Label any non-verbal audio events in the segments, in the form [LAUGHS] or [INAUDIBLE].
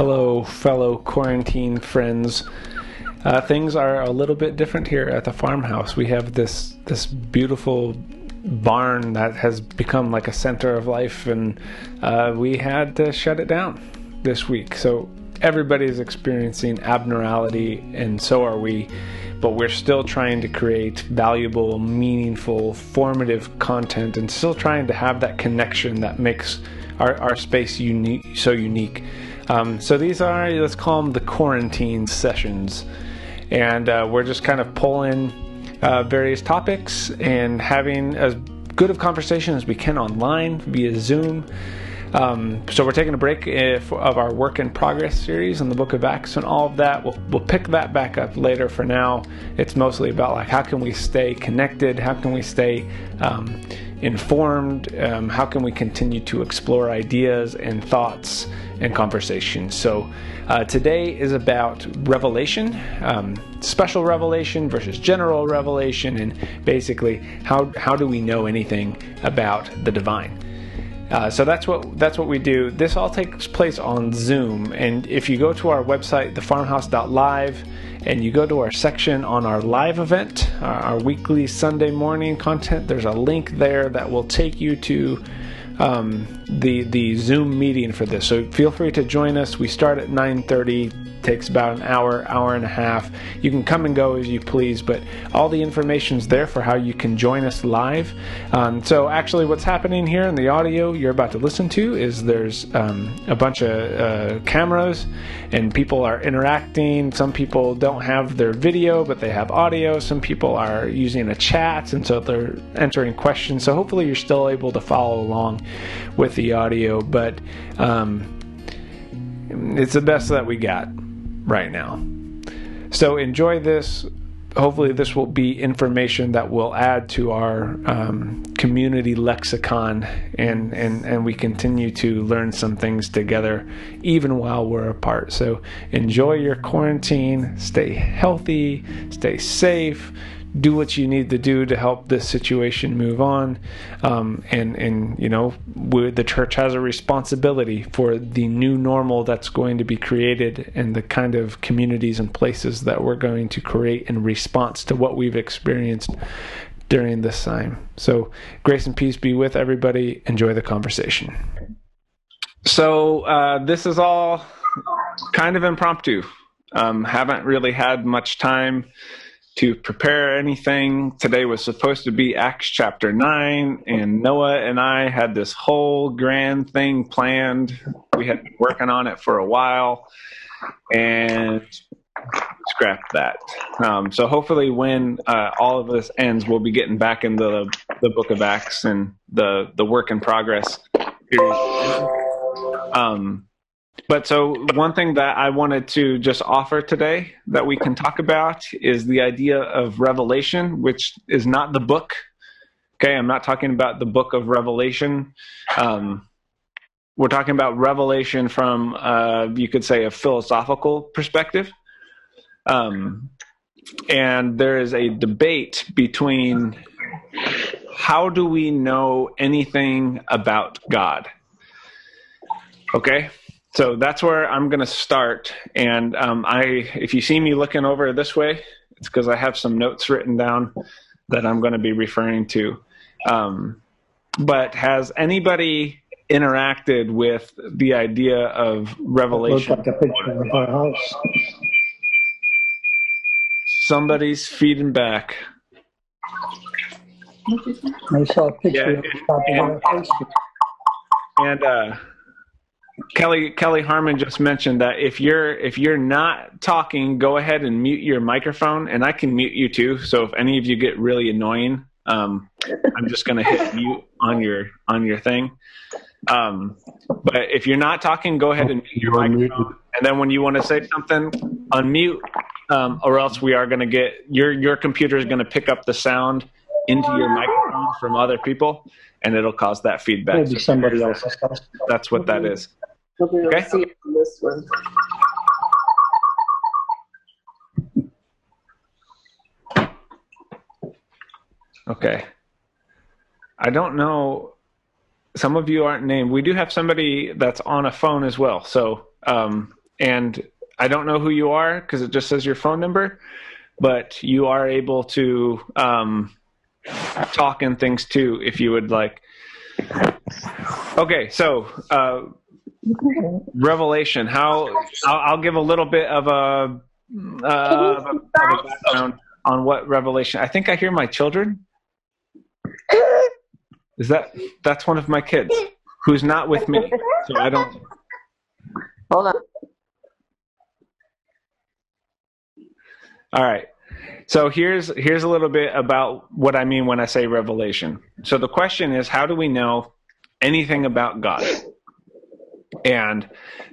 Hello, fellow quarantine friends. Uh, things are a little bit different here at the farmhouse. We have this this beautiful barn that has become like a center of life, and uh, we had to shut it down this week. So everybody's experiencing abnormality, and so are we. But we're still trying to create valuable, meaningful, formative content, and still trying to have that connection that makes our, our space unique, so unique. Um, so these are, let's call them the quarantine sessions. And uh, we're just kind of pulling uh, various topics and having as good of conversation as we can online via Zoom. Um, so we're taking a break if, of our work in progress series on the Book of Acts and all of that. We'll, we'll pick that back up later. For now, it's mostly about like how can we stay connected, how can we stay um, informed, um, how can we continue to explore ideas and thoughts and conversations. So uh, today is about revelation, um, special revelation versus general revelation, and basically how how do we know anything about the divine. Uh, so that's what that's what we do. This all takes place on Zoom, and if you go to our website, thefarmhouse.live, and you go to our section on our live event, uh, our weekly Sunday morning content, there's a link there that will take you to um, the the Zoom meeting for this. So feel free to join us. We start at 9:30 takes about an hour, hour and a half. You can come and go as you please, but all the information is there for how you can join us live. Um, so, actually, what's happening here in the audio you're about to listen to is there's um, a bunch of uh, cameras and people are interacting. Some people don't have their video, but they have audio. Some people are using a chat, and so they're entering questions. So, hopefully, you're still able to follow along with the audio, but um, it's the best that we got right now. So enjoy this. Hopefully, this will be information that will add to our um, community lexicon, and, and, and we continue to learn some things together, even while we're apart. So, enjoy your quarantine, stay healthy, stay safe, do what you need to do to help this situation move on. Um, and, and, you know, the church has a responsibility for the new normal that's going to be created and the kind of communities and places that we're going to create in response to what we've experienced during this time. So, grace and peace be with everybody. Enjoy the conversation. So, uh, this is all kind of impromptu. Um, haven't really had much time to prepare anything. Today was supposed to be Acts chapter 9, and Noah and I had this whole grand thing planned. We had been working on it for a while and scrapped that. Um, so hopefully, when uh, all of this ends, we'll be getting back in the, the book of Acts and the, the work in progress Um, but so one thing that I wanted to just offer today that we can talk about is the idea of revelation, which is not the book. Okay, I'm not talking about the book of Revelation. Um, we're talking about revelation from, uh, you could say, a philosophical perspective. Um, and there is a debate between how do we know anything about God? Okay, so that's where I'm going to start. And um, I, if you see me looking over this way, it's because I have some notes written down that I'm going to be referring to. Um, but has anybody interacted with the idea of revelation? Like a picture of our house. Somebody's feeding back. I saw a picture yeah, and, and, and uh, Kelly Kelly Harmon just mentioned that if you're if you're not talking, go ahead and mute your microphone, and I can mute you too. So if any of you get really annoying, um, I'm just going to hit [LAUGHS] mute on your on your thing. Um, but if you're not talking, go ahead and mute your microphone, and then when you want to say something, unmute, um, or else we are going to get your your computer is going to pick up the sound into your microphone from other people, and it'll cause that feedback. Maybe so somebody else's. That's what that is. Okay. See this one. Okay. I don't know. Some of you aren't named. We do have somebody that's on a phone as well. So um, and I don't know who you are because it just says your phone number, but you are able to um, talk and things too if you would like. Okay, so uh, Revelation. How I'll, I'll, give a little bit of a, uh, of a, of a background on what Revelation. I think I hear my children. Is that that's one of my kids who's not with me, so I don't. Hold on. All right. So here's here's a little bit about what I mean when I say revelation. So the question is how do we know anything about God? And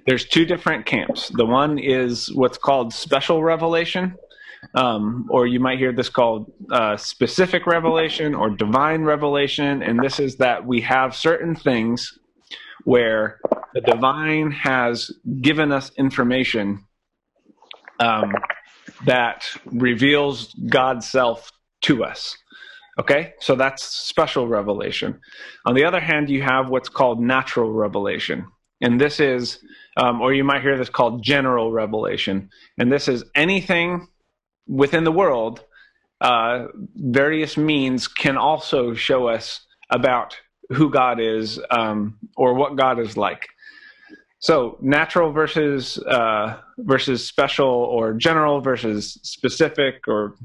there's two different camps. The one is what's called special revelation, um, or you might hear this called uh, specific revelation or divine revelation. And this is that we have certain things where the divine has given us information um, that reveals God's self to us. Okay, so that's special revelation. On the other hand, you have what's called natural revelation. And this is, um, or you might hear this called general revelation. And this is anything within the world, uh, various means can also show us about who God is um, or what God is like. So natural versus uh, versus special or general versus specific or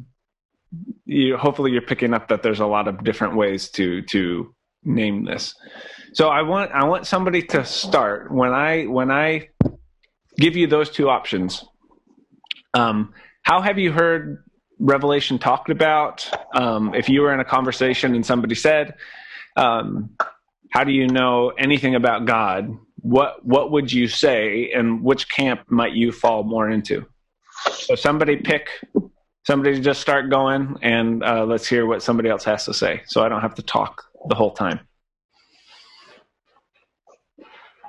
you, hopefully you're picking up that there's a lot of different ways to to name this. So I want I want somebody to start when I when I give you those two options. Um, how have you heard Revelation talked about? Um, if you were in a conversation and somebody said, um, "How do you know anything about God?" what what would you say and which camp might you fall more into so somebody pick somebody just start going and uh, let's hear what somebody else has to say so i don't have to talk the whole time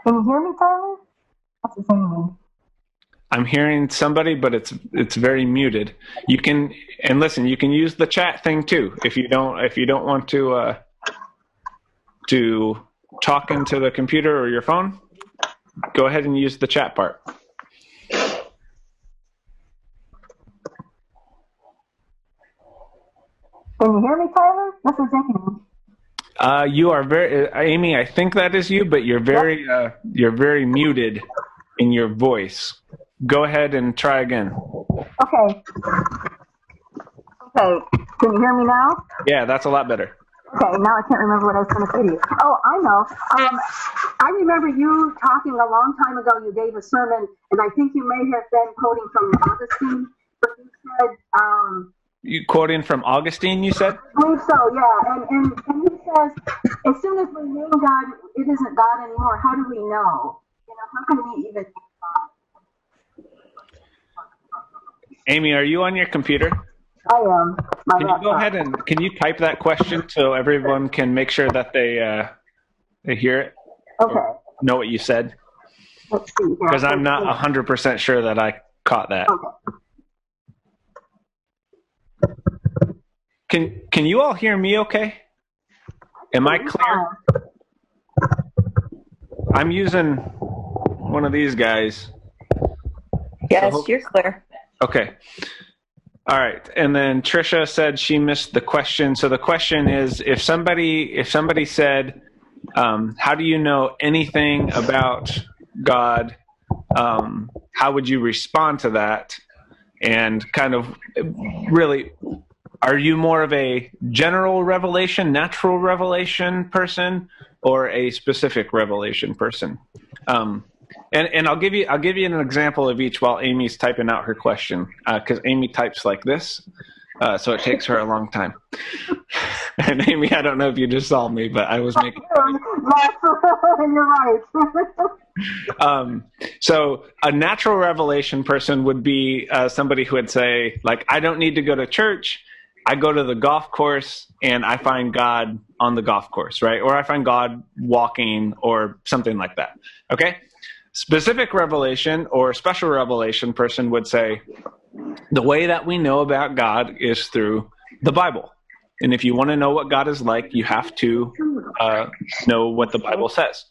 can you hear me tyler What's the same i'm hearing somebody but it's it's very muted you can and listen you can use the chat thing too if you don't if you don't want to uh to talk into the computer or your phone go ahead and use the chat part. Can you hear me, Tyler? This is Amy. Uh, you are very, uh, Amy. I think that is you, but you're very, uh, you're very muted in your voice. Go ahead and try again. Okay. Okay. Can you hear me now? Yeah, that's a lot better. Okay, now I can't remember what I was going to say to you. Oh, I know. Um, I remember you talking a long time ago. You gave a sermon, and I think you may have been quoting from Augustine. But you said, um, you quoting from Augustine, you said? I believe so, yeah. And, and, and he says, as soon as we name God, it isn't God anymore. How do we know? You know, how can we even Amy, are you on your computer? I am. My can you go ahead and can you type that question so everyone can make sure that they uh, they hear it? Okay. Know what you said? Let's see. Because I'm not hundred percent sure that I caught that. Okay. Can Can you all hear me? Okay. Am I clear? I'm using one of these guys. Yes, so you're clear. Okay. All right, and then Trisha said she missed the question. So the question is, if somebody if somebody said, um, "How do you know anything about God?" Um, how would you respond to that? And kind of really, are you more of a general revelation, natural revelation person, or a specific revelation person? Um, and and I'll give you I'll give you an example of each while Amy's typing out her question because uh, Amy types like this, uh, so it takes her a long time. [LAUGHS] and Amy, I don't know if you just saw me, but I was making. [LAUGHS] You're right. [LAUGHS] um, so a natural revelation person would be uh, somebody who would say, like, I don't need to go to church. I go to the golf course and I find God on the golf course, right? Or I find God walking or something like that. Okay specific revelation or special revelation person would say the way that we know about God is through the Bible. And if you want to know what God is like, you have to uh, know what the Bible says.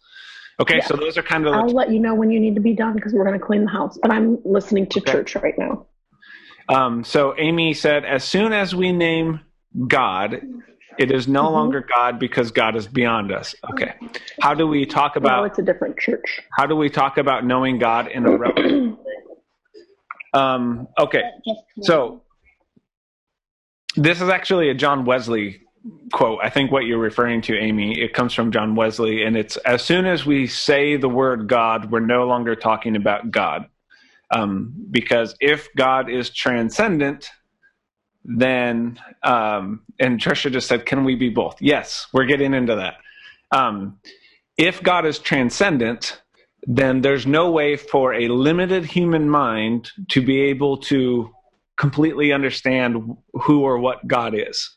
Okay, Yeah. so those are kind of I'll let you know when you need to be done because we're going to clean the house. But I'm listening to Okay. church right now. Um, so Amy said, as soon as we name God, it is no Mhm. longer God because God is beyond us. Okay, how do we talk about it's a different church. how do we talk about knowing God in a [CLEARS THROAT] revelation? um, okay, so this is actually a John Wesley quote. I think what you're referring to, Amy, it comes from John Wesley, and it's as soon as we say the word God, we're no longer talking about God. Um, because if God is transcendent, then, um, and Trisha just said, can we be both? Yes, we're getting into that. Um, if God is transcendent, then there's no way for a limited human mind to be able to completely understand who or what God is.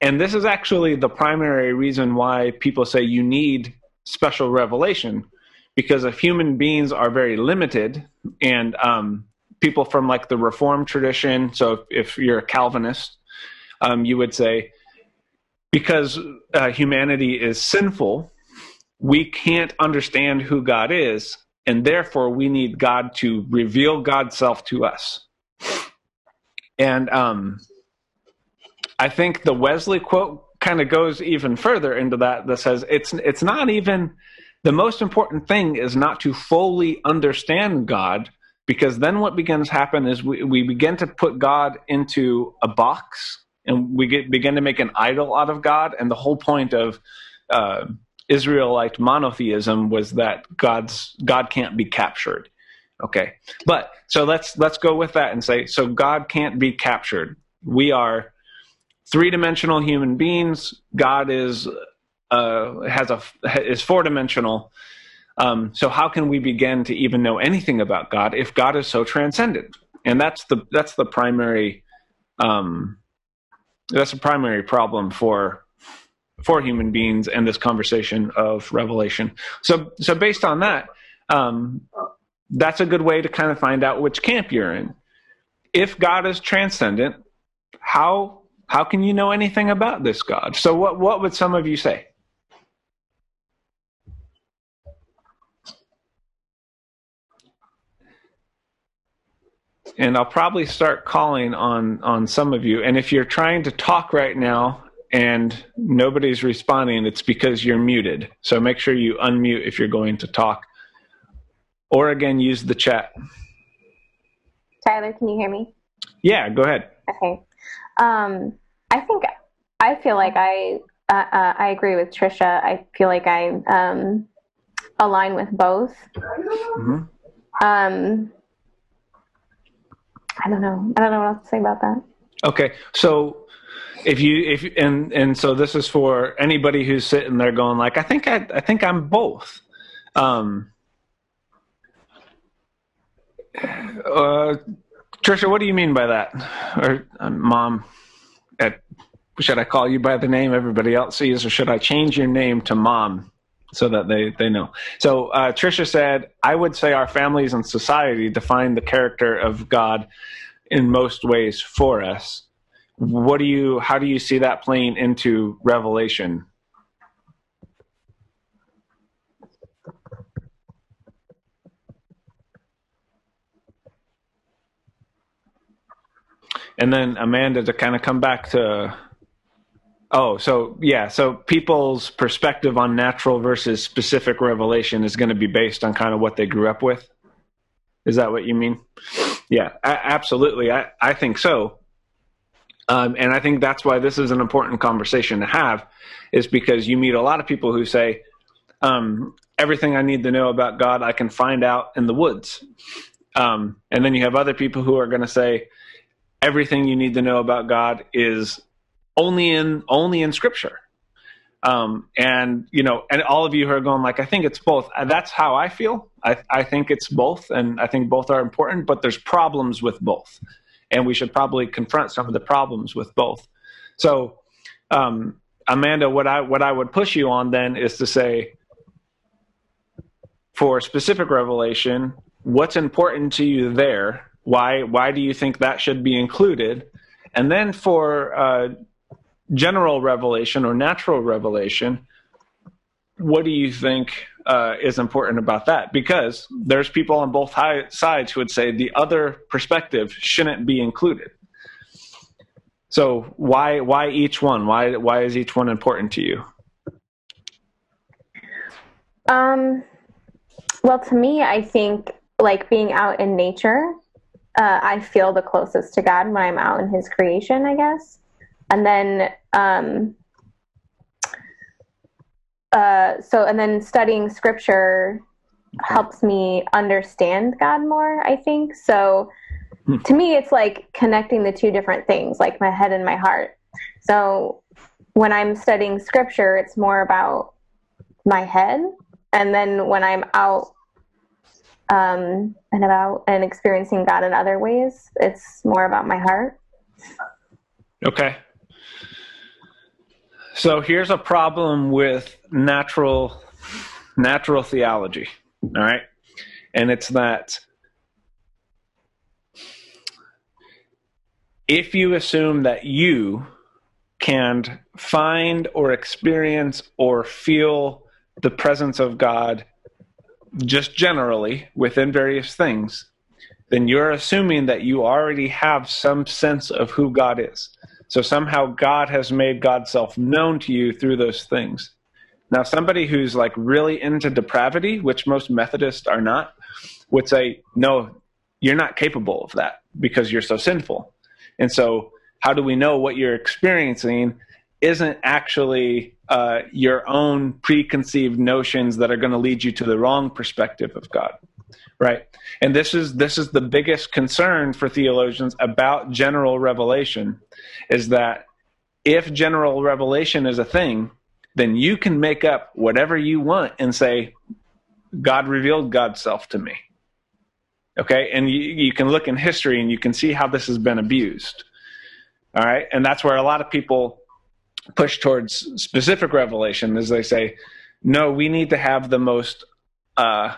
And this is actually the primary reason why people say you need special revelation, because if human beings are very limited, and um, people from like the Reformed tradition, so if, if you're a Calvinist, um, you would say, because uh, humanity is sinful, we can't understand who God is, and therefore we need God to reveal God's self to us. And um, I think the Wesley quote kind of goes even further into that. That says it's it's not even the most important thing is not to fully understand God, because then what begins to happen is we, we begin to put God into a box and we get begin to make an idol out of God. And the whole point of uh, Israelite monotheism was that God's God can't be captured. Okay, but so let's let's go with that and say so God can't be captured. We are three dimensional human beings. God is uh, has a is four dimensional. Um, so how can we begin to even know anything about God if God is so transcendent? And that's the that's the primary um, that's the primary problem for for human beings and this conversation of revelation. So so based on that, um, that's a good way to kind of find out which camp you're in. If God is transcendent, how how can you know anything about this God? So what what would some of you say? And I'll probably start calling on on some of you. And if you're trying to talk right now and nobody's responding, it's because you're muted. So make sure you unmute if you're going to talk. Or again, use the chat. Tyler, can you hear me? Yeah, go ahead. Okay. Um, I think I feel like I uh, uh, I agree with Trisha. I feel like I um, align with both. Mhm. Um, I don't know. I don't know what else to say about that. Okay, so if you if and and so this is for anybody who's sitting there going like, I think I I think I'm both. Um, uh, Trisha, what do you mean by that? Or uh, mom, should I call you by the name everybody else sees, or should I change your name to mom so that they they know? So uh, Trisha said, I would say our families and society define the character of God in most ways for us. What do you? How do you see that playing into Revelation? And then Amanda to kind of come back to Oh, so yeah, so people's perspective on natural versus specific revelation is going to be based on kind of what they grew up with. Is that what you mean? Yeah, absolutely. I, I think so. Um, and I think that's why this is an important conversation to have, is because you meet a lot of people who say, um, everything I need to know about God, I can find out in the woods. Um, and then you have other people who are going to say, everything you need to know about God is only in only in scripture. Um, and you know and all of you who are going like i think it's both. Uh, that's how i feel. I, I think it's both and i think both are important but there's problems with both. And we should probably confront some of the problems with both. So um, amanda what i what i would push you on then is to say for specific revelation what's important to you there? Why why do you think that should be included? And then for uh, general revelation or natural revelation, what do you think uh, is important about that because there's people on both sides who would say the other perspective shouldn't be included. So why why each one? Why why is each one important to you? Um, well, to me, I think like being out in nature, uh, I feel the closest to God when I'm out in His creation, I guess. And then, um, uh, so and then studying Scripture helps me understand God more. I think so to me, it's like connecting the two different things, like my head and my heart. So when I'm studying scripture, it's more about my head. And then when I'm out um, and about and experiencing God in other ways, it's more about my heart. Okay. So here's a problem with natural natural theology. All right. And it's that if you assume that you can find or experience or feel the presence of God just generally within various things, then you're assuming that you already have some sense of who God is. So somehow God has made God's self known to you through those things. Now, somebody who's like really into depravity, which most Methodists are not, would say, no, you're not capable of that because you're so sinful. And so, how do we know what you're experiencing isn't actually uh, your own preconceived notions that are going to lead you to the wrong perspective of God? Right. And this is this is the biggest concern for theologians about general revelation is that if general revelation is a thing, then you can make up whatever you want and say, God revealed God's self to me. Okay, and you, you can look in history and you can see how this has been abused. All right, and that's where a lot of people push towards specific revelation, as they say, no, we need to have the most uh,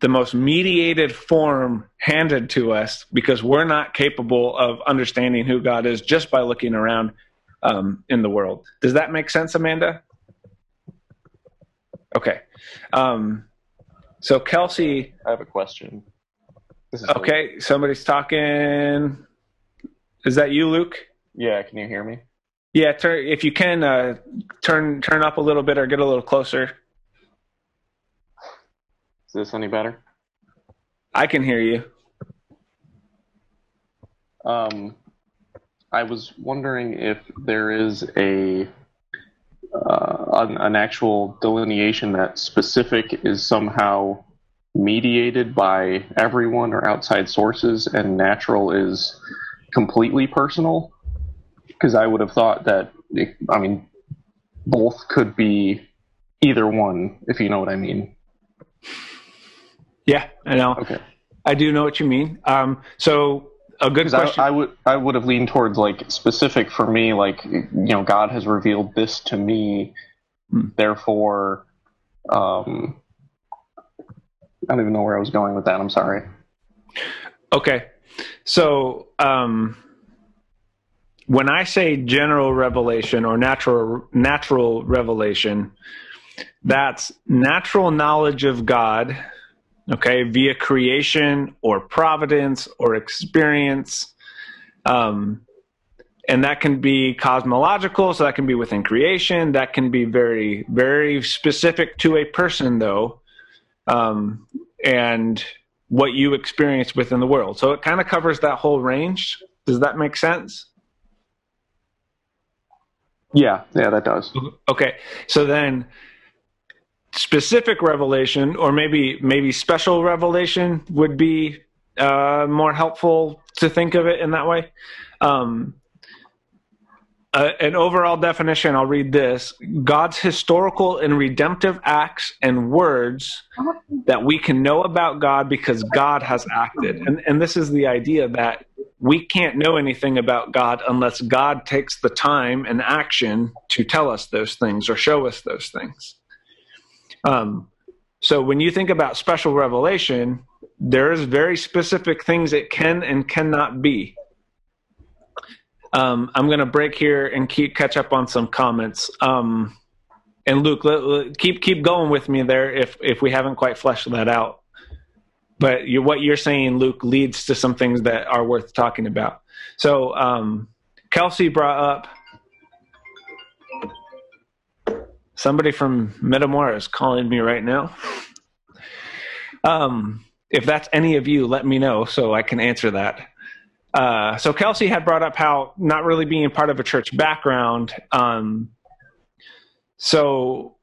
the most mediated form handed to us because we're not capable of understanding who God is just by looking around um, in the world. Does that make sense, Amanda? Okay. Um, so Kelsey, I have a question. okay, somebody's talking. Is that you, Luke? Yeah, can you hear me? Yeah, turn if you can uh, turn turn up a little bit or get a little closer. Is this any better? I can hear you. Um, I was wondering if there is a uh, an, an actual delineation that specific is somehow mediated by everyone or outside sources, and natural is completely personal. Because I would have thought that, it, I mean, both could be either one, if you know what I mean. Yeah, I know. Okay. I do know what you mean. Um, so a good 'Cause I, question. I would I would have leaned towards like specific for me, like you know, God has revealed this to me, Hmm. therefore, um, I don't even know where I was going with that. I'm sorry. Okay. So, um, when I say general revelation or natural natural revelation, that's natural knowledge of God, okay, via creation or providence or experience. Um, and that can be cosmological, so that can be within creation. That can be very, very specific to a person, though. Um, and what you experience within the world. So it kind of covers that whole range. Does that make sense? Yeah, yeah, that does. Okay. So then specific revelation or maybe maybe special revelation would be uh, more helpful to think of it in that way. Um, uh, an overall definition, I'll read this God's historical and redemptive acts and words that we can know about God because God has acted. And, and this is the idea that we can't know anything about God unless God takes the time and action to tell us those things or show us those things. Um, so when you think about special revelation, there is very specific things it can and cannot be. Um, I'm going to break here and keep catch up on some comments. Um, and Luke, let, let, keep keep going with me there if if we haven't quite fleshed that out. But you, what you're saying, Luke, leads to some things that are worth talking about. So um, Kelsey brought up somebody from Metamora is calling me right now. Um, if that's any of you, let me know so I can answer that. Uh, so Kelsey had brought up how not really being part of a church background. Um, so,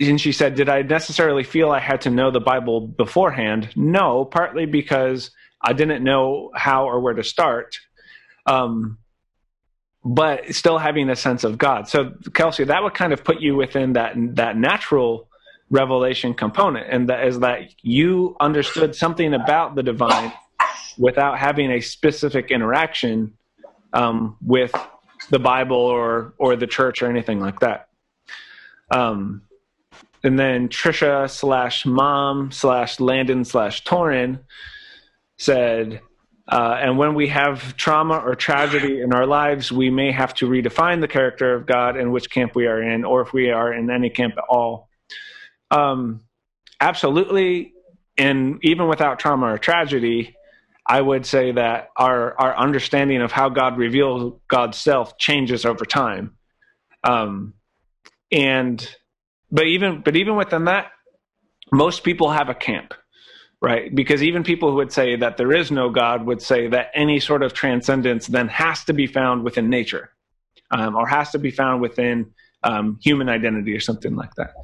and she said, did I necessarily feel I had to know the Bible beforehand? No, partly because I didn't know how or where to start. Um, but still having a sense of God. So, Kelsey, that would kind of put you within that that natural revelation component, and that is that you understood something about the divine without having a specific interaction um, with the Bible or or the church or anything like that. Um, and then Trisha slash mom slash Landon slash Torin said, uh, and when we have trauma or tragedy in our lives, we may have to redefine the character of God and which camp we are in, or if we are in any camp at all. Um, absolutely. And even without trauma or tragedy, I would say that our our understanding of how God reveals God's self changes over time. Um, and but even but even within that, most people have a camp, right? Because even people who would say that there is no God would say that any sort of transcendence then has to be found within nature, um, or has to be found within um, human identity or something like that.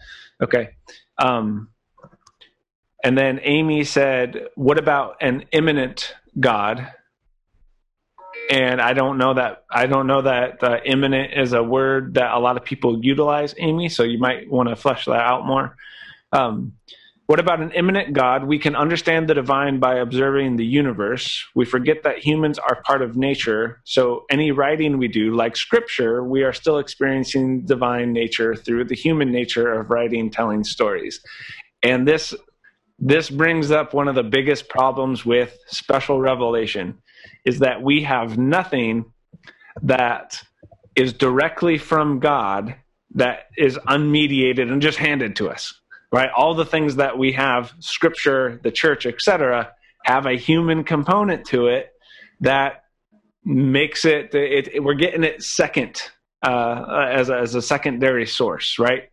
Okay. Um, and then Amy said, What about an immanent God? And I don't know that I don't know that uh, immanent is a word that a lot of people utilize, Amy. So you might want to flesh that out more. Um, what about an immanent God? We can understand the divine by observing the universe. We forget that humans are part of nature. So any writing we do, like scripture, we are still experiencing divine nature through the human nature of writing, telling stories. And this this brings up one of the biggest problems with special revelation is that we have nothing that is directly from God that is unmediated and just handed to us right? All the things that we have scripture the church etc have a human component to it that makes it, it, it we're getting it second uh, as, a, as a secondary source right?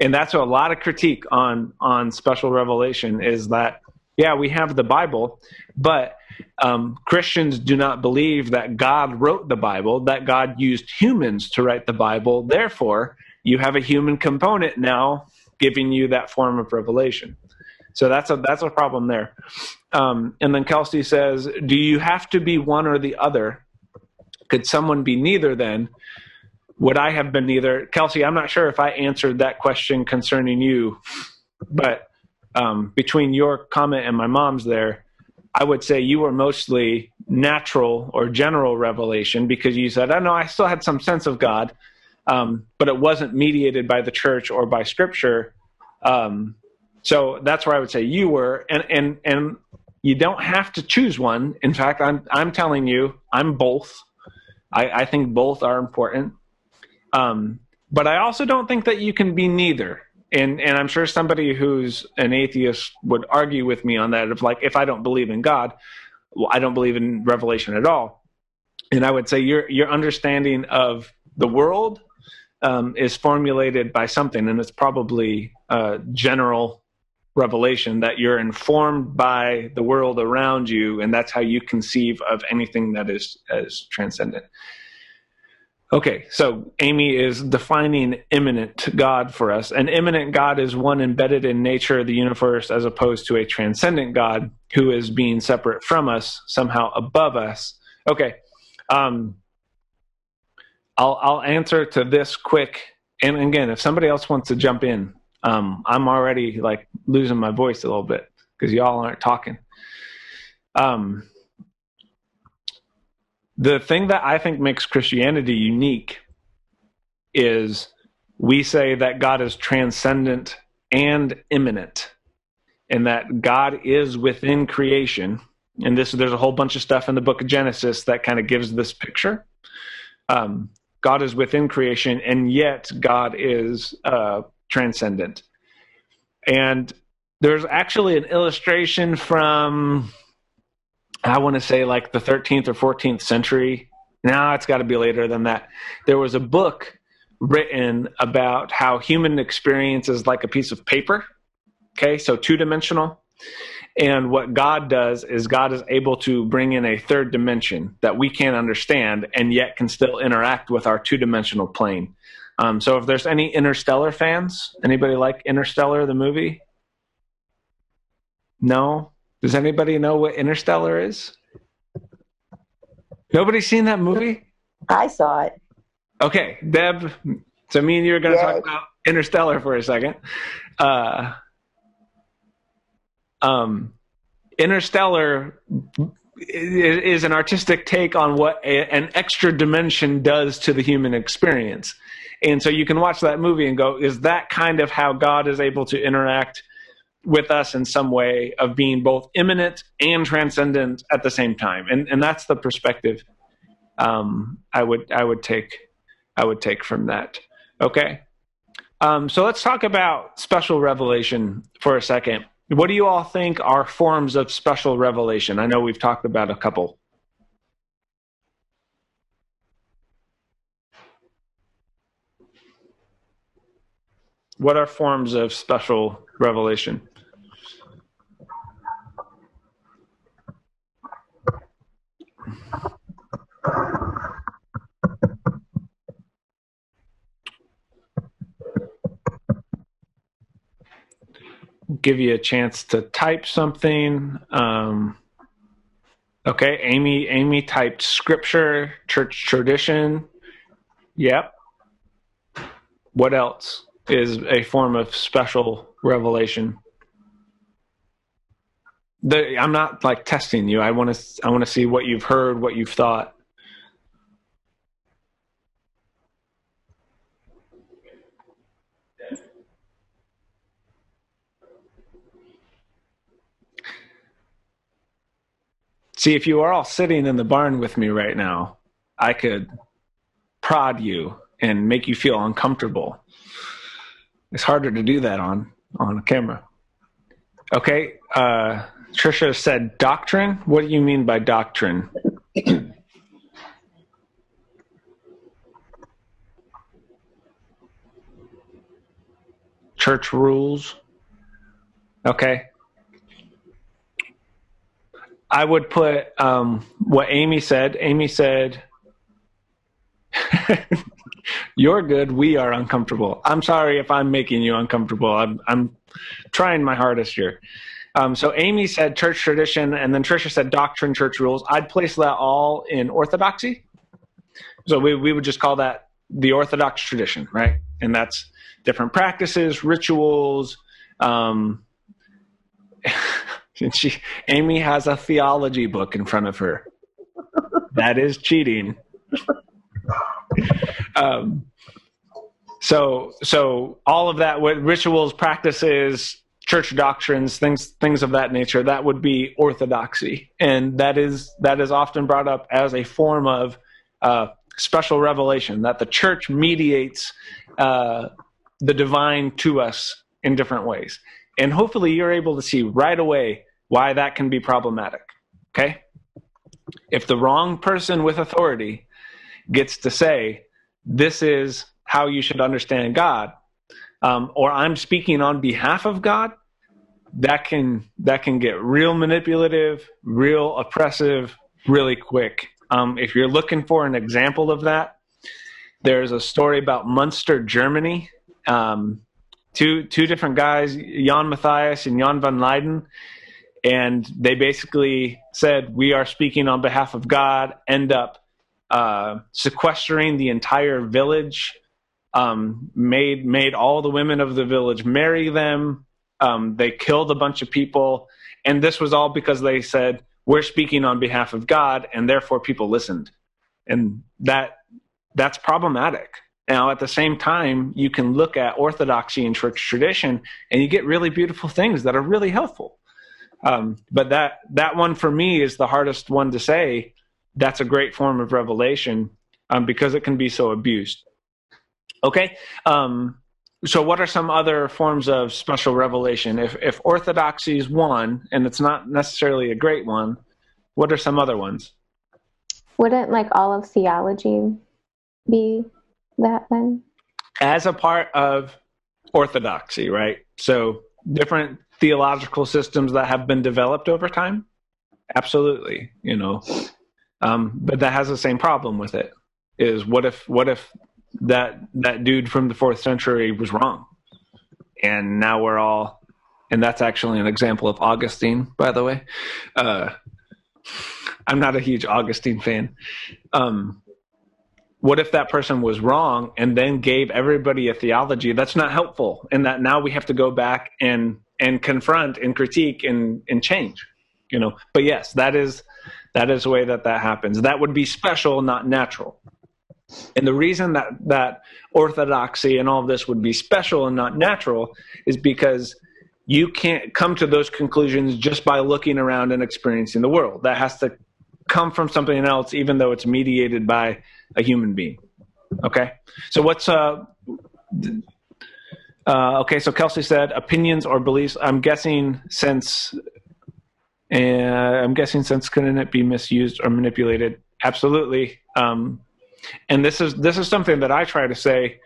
And that's a lot of critique on on special revelation is that yeah we have the bible but um, christians do not believe that god wrote the bible that god used humans to write the bible. Therefore you have a human component now giving you that form of revelation so that's a that's a problem there um, and then kelsey says do you have to be one or the other could someone be neither then would I have been neither?" Kelsey? I'm not sure if I answered that question concerning you, but um, between your comment and my mom's there, I would say you were mostly natural or general revelation because you said, "I oh, know I still had some sense of God, um, but it wasn't mediated by the church or by Scripture." Um, so that's where I would say you were, and and and you don't have to choose one. In fact, I'm I'm telling you, I'm both. I, I think both are important. Um, but I also don't think that you can be neither. And and I'm sure somebody who's an atheist would argue with me on that. Of like, if I don't believe in God, well, I don't believe in revelation at all. And I would say your your understanding of the world um, is formulated by something, and it's probably uh, general revelation that you're informed by the world around you, and that's how you conceive of anything that is as transcendent. Okay, so Amy is defining immanent God for us. An immanent God is one embedded in nature of the universe as opposed to a transcendent God who is being separate from us, somehow above us. Okay, um, I'll, I'll answer to this quick. And again, if somebody else wants to jump in, um, I'm already like losing my voice a little bit because y'all aren't talking. Um, the thing that I think makes Christianity unique is we say that God is transcendent and immanent, and that God is within creation. And this, there's a whole bunch of stuff in the book of Genesis that kind of gives this picture. Um, God is within creation, and yet God is uh, transcendent. And there's actually an illustration from, I want to say like the 13th or 14th century. Now it's got to be later than that. There was a book written about how human experience is like a piece of paper. Okay, so two dimensional. And what God does is God is able to bring in a third dimension that we can't understand and yet can still interact with our two dimensional plane. Um, so if there's any Interstellar fans, anybody like Interstellar, the movie? No? Does anybody know what Interstellar is? Nobody seen that movie? I saw it. Okay, Deb. So me and you are going to Yes. talk about Interstellar for a second. Uh, um, Interstellar is an artistic take on what a, an extra dimension does to the human experience. And so you can watch that movie and go, is that kind of how God is able to interact with us in some way of being both immanent and transcendent at the same time? And and that's the perspective um, I would I would take I would take from that. Okay. Um, so let's talk about special revelation for a second. What do you all think are forms of special revelation? I know we've talked about a couple. What are forms of special revelation? Give you a chance to type something. Um, okay, Amy. Amy typed scripture, church tradition. Yep. What else is a form of special revelation? The, I'm not like testing you. I want to. I want to see what you've heard, what you've thought. See, if you are all sitting in the barn with me right now, I could prod you and make you feel uncomfortable. It's harder to do that on on camera. Okay, uh, Trisha said doctrine. What do you mean by doctrine? [CLEARS THROAT] Church rules. Okay. I would put um, what Amy said. Amy said, [LAUGHS] "You're good. We are uncomfortable." I'm sorry if I'm making you uncomfortable. I'm I'm trying my hardest here. Um, so Amy said church tradition, and then Trisha said doctrine, church rules. I'd place that all in orthodoxy. So we we would just call that the orthodox tradition, right? And that's different practices, rituals. Um, [LAUGHS] and [LAUGHS] she Amy has a theology book in front of her. that is cheating. [LAUGHS] um, so so all of that with rituals, practices, church doctrines, things things of that nature, that would be orthodoxy. And that is that is often brought up as a form of uh, special revelation that the church mediates uh, the divine to us in different ways. And hopefully you're able to see right away why that can be problematic. Okay? If the wrong person with authority gets to say, this is how you should understand God, um, or I'm speaking on behalf of God, that can that can get real manipulative, real oppressive, really quick. Um, if you're looking for an example of that, there's a story about Munster, Germany. Um, two two different guys, Jan Matthias and Jan van Leyden, and they basically said, "We are speaking on behalf of God." End up uh, sequestering the entire village, um, made made all the women of the village marry them. Um, they killed a bunch of people, and this was all because they said, "We're speaking on behalf of God," and therefore people listened, and that that's problematic. Now, at the same time, you can look at orthodoxy and church tradition, and you get really beautiful things that are really helpful. Um, but that that one for me is the hardest one to say. That's a great form of revelation um, because it can be so abused. Okay, um, so what are some other forms of special revelation? If if orthodoxy is one, and it's not necessarily a great one, what are some other ones? Wouldn't like all of theology be that then? As a part of orthodoxy, right? So different theological systems that have been developed over time. Absolutely, you know, um, but that has the same problem with it. Is what if what if that that dude from the fourth century was wrong, and now we're all, and that's actually an example of Augustine, by the way. Uh, I'm not a huge Augustine fan. Um, what if that person was wrong and then gave everybody a theology that's not helpful, and that now we have to go back and and confront and critique and and change, you know? But yes, that is that is the way that that happens. That would be special, not natural. And the reason that that orthodoxy and all of this would be special and not natural is because you can't come to those conclusions just by looking around and experiencing the world. That has to come from something else, even though it's mediated by a human being. Okay. So what's uh, uh okay? So Kelsey said opinions or beliefs. I'm guessing since, uh, I'm guessing since couldn't it be misused or manipulated? Absolutely. Um, and this is this is something that I try to say.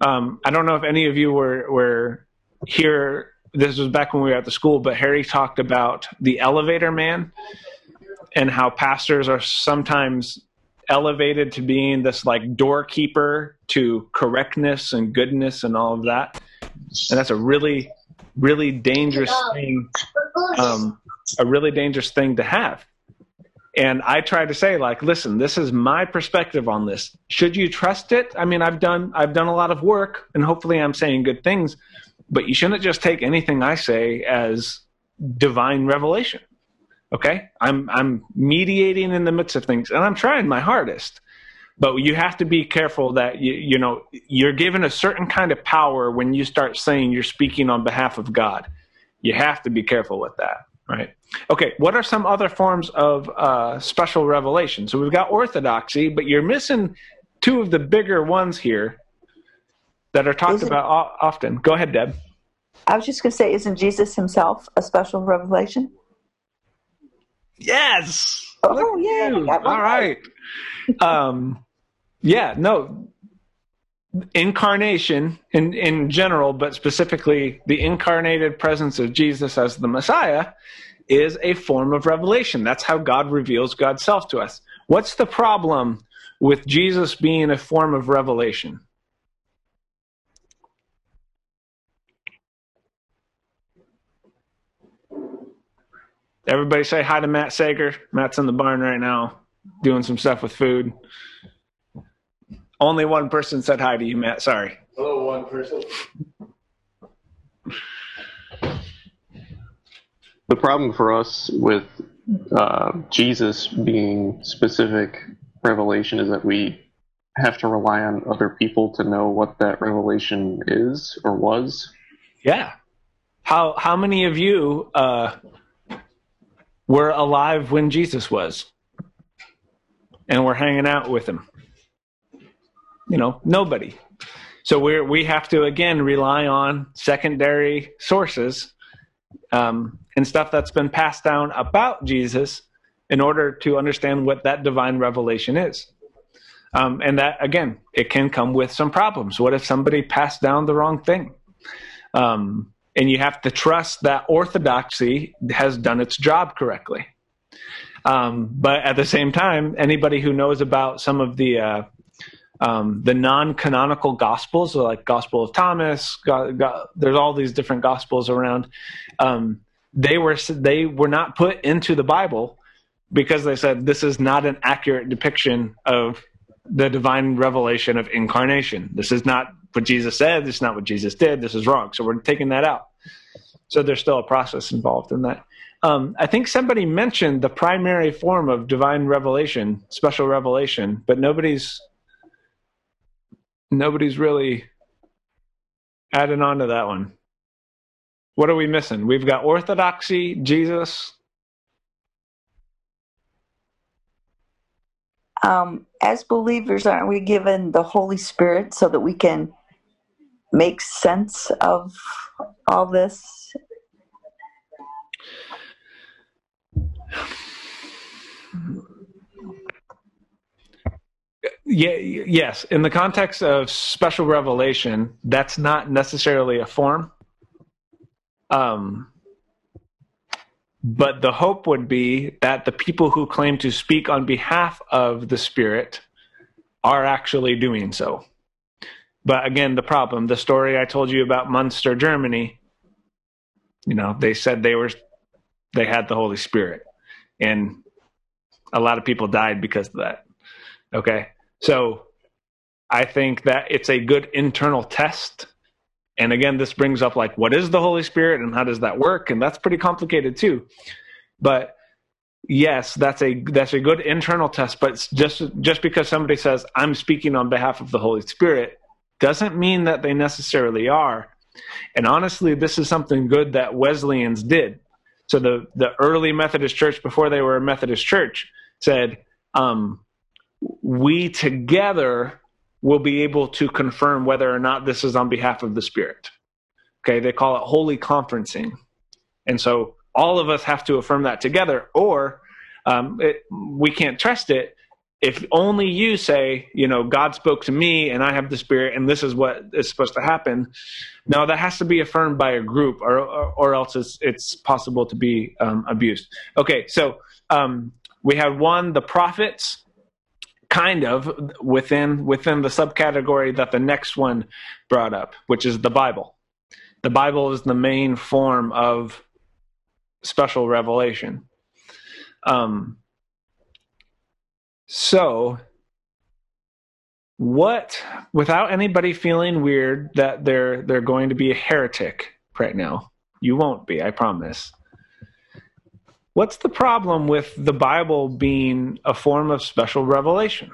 Um, I don't know if any of you were were here. This was back when we were at the school, but Harry talked about the elevator man and how pastors are sometimes elevated to being this like doorkeeper to correctness and goodness and all of that. And that's a really, really dangerous thing. Um, a really dangerous thing to have and I try to say, like, listen, this is my perspective on this. Should you trust it? I mean, I've done I've done a lot of work, and hopefully, I'm saying good things. But you shouldn't just take anything I say as divine revelation. Okay, I'm I'm mediating in the midst of things, and I'm trying my hardest. But you have to be careful that you you know you're given a certain kind of power when you start saying you're speaking on behalf of God. You have to be careful with that. Right. Okay. What are some other forms of uh, special revelation? So we've got orthodoxy, but you're missing two of the bigger ones here that are talked about often. Go ahead, Deb. I was just going to say, isn't Jesus himself a special revelation? Yes. Oh, yeah. All right. um, yeah. No. Incarnation in in general, but specifically the incarnated presence of Jesus as the Messiah is a form of revelation. That's how God reveals God's self to us. What's the problem with Jesus being a form of revelation? Everybody say hi to Matt Sager. Matt's in the barn right now doing some stuff with food. Only one person said hi to you, Matt. Sorry. Hello, one person. The problem for us with uh, Jesus being specific revelation is that we have to rely on other people to know what that revelation is or was. Yeah. How how many of you uh, were alive when Jesus was, and we're hanging out with him? You know, nobody. So we we have to again rely on secondary sources um, and stuff that's been passed down about Jesus in order to understand what that divine revelation is. Um, and that, again, it can come with some problems. What if somebody passed down the wrong thing? Um, and you have to trust that orthodoxy has done its job correctly. Um, but at the same time, anybody who knows about some of the uh, um, the non-canonical gospels, like Gospel of Thomas, God, God, there's all these different gospels around. Um, they were they were not put into the Bible because they said this is not an accurate depiction of the divine revelation of incarnation. This is not what Jesus said. This is not what Jesus did. This is wrong. So we're taking that out. So there's still a process involved in that. Um, I think somebody mentioned the primary form of divine revelation, special revelation, but nobody's nobody's really adding on to that one. What are we missing? We've got orthodoxy, Jesus. Um, as believers, aren't we given the Holy Spirit so that we can make sense of all this? Yeah, yes. In the context of special revelation, that's not necessarily a form. Um, but the hope would be that the people who claim to speak on behalf of the Spirit are actually doing so. But again, the problem, the story I told you about Munster, Germany, you know, they said they were, they had the Holy Spirit. And a lot of people died because of that. Okay. So I think that it's a good internal test. And again, this brings up like, what is the Holy Spirit and how does that work? And that's pretty complicated too. But yes, that's a that's a good internal test. But just just because somebody says I'm speaking on behalf of the Holy Spirit doesn't mean that they necessarily are. And honestly, this is something good that Wesleyans did. So the the early Methodist Church, before they were a Methodist Church, said, um, "We together will be able to confirm whether or not this is on behalf of the Spirit." Okay, they call it holy conferencing, and so all of us have to affirm that together, or um, it, we can't trust it if only you say, you know, God spoke to me and I have the Spirit and this is what is supposed to happen. Now that has to be affirmed by a group, or or, or else it's it's possible to be um, abused. Okay, so um, we have one, the prophets, kind of within within the subcategory that the next one brought up, which is the Bible. The Bible is the main form of special revelation. Um, so, what, without anybody feeling weird that they're they're going to be a heretic right now, you won't be, I promise. What's the problem with the Bible being a form of special revelation?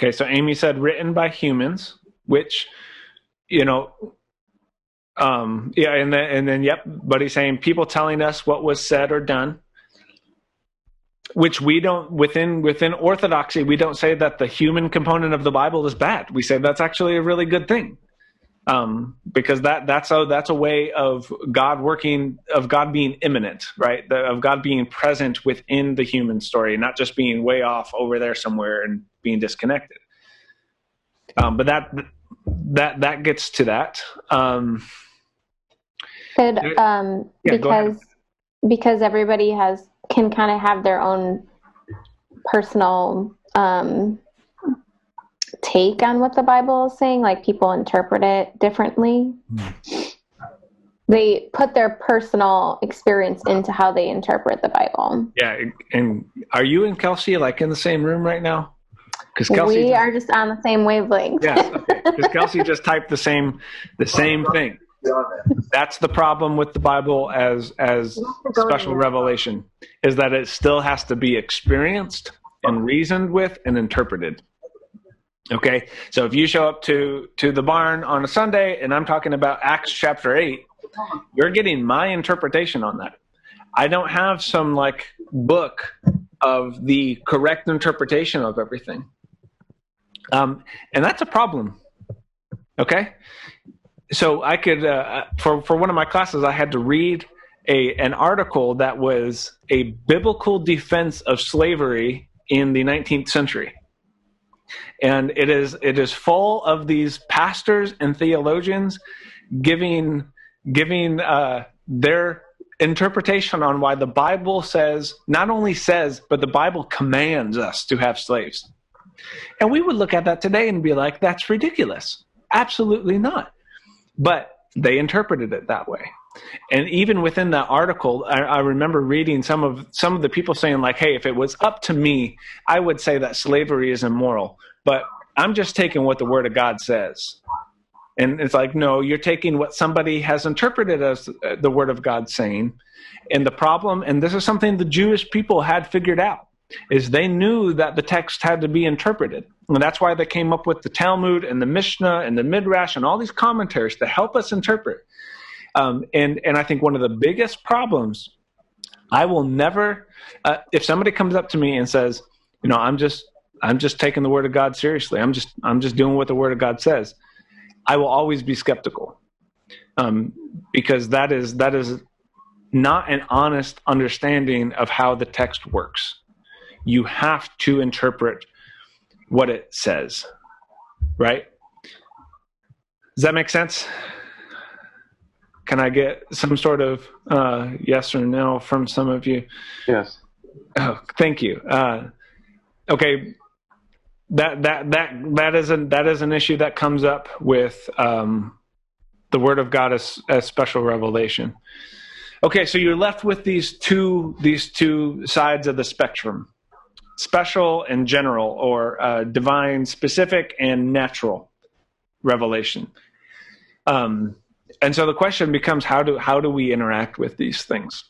Okay, so Amy said written by humans, which, you know, um, yeah, and then and then yep, but he's saying people telling us what was said or done, which we don't within within orthodoxy we don't say that the human component of the Bible is bad. We say that's actually a really good thing, um, because that that's a that's a way of God working of God being immanent, right? The, of God being present within the human story, not just being way off over there somewhere and being disconnected. Um, but that that that gets to that. Um, Could um, Yeah, because because everybody has can kind of have their own personal um, take on what the Bible is saying. Like people interpret it differently. They put their personal experience into how they interpret the Bible. yeah, and are you and Kelsey like in the same room right now? Because Kelsey, we are just on the same wavelength. yes, [LAUGHS] because Kelsey just typed the same the same thing. That's the problem with the Bible as as special revelation is that it still has to be experienced and reasoned with and interpreted. Okay, so if you show up to to the barn on a Sunday and I'm talking about Acts chapter eight, you're getting my interpretation on that. I don't have some like book of the correct interpretation of everything, um, and that's a problem. Okay, so I could uh, for for one of my classes I had to read a an article that was a biblical defense of slavery in the 19th century and it is it is full of these pastors and theologians giving giving uh, their interpretation on why the Bible says not only says but the Bible commands us to have slaves. And we would look at that today and be like, that's ridiculous. Absolutely not. But they interpreted it that way. And even within that article, I, I remember reading some of some of the people saying like, "Hey, if it was up to me, I would say that slavery is immoral." But I'm just taking what the Word of God says. And it's like, no, you're taking what somebody has interpreted as uh, the Word of God saying. And the problem, and this is something the Jewish people had figured out, is they knew that the text had to be interpreted. And that's why they came up with the Talmud and the Mishnah and the Midrash and all these commentaries to help us interpret. Um, and and I think one of the biggest problems, I will never, uh, if somebody comes up to me and says, you know, I'm just I'm just taking the word of God seriously. I'm just I'm just doing what the word of God says. I will always be skeptical, um, because that is that is not an honest understanding of how the text works. You have to interpret what it says, right? Does that make sense? Can I get some sort of uh, yes or no from some of you? Yes. Oh, thank you. Uh, okay, that that that that is an that is an issue that comes up with um, the Word of God as, as special revelation. Okay, so you're left with these two these two sides of the spectrum: special and general, or uh, divine, specific, and natural revelation. Um, and so the question becomes: how do how do we interact with these things?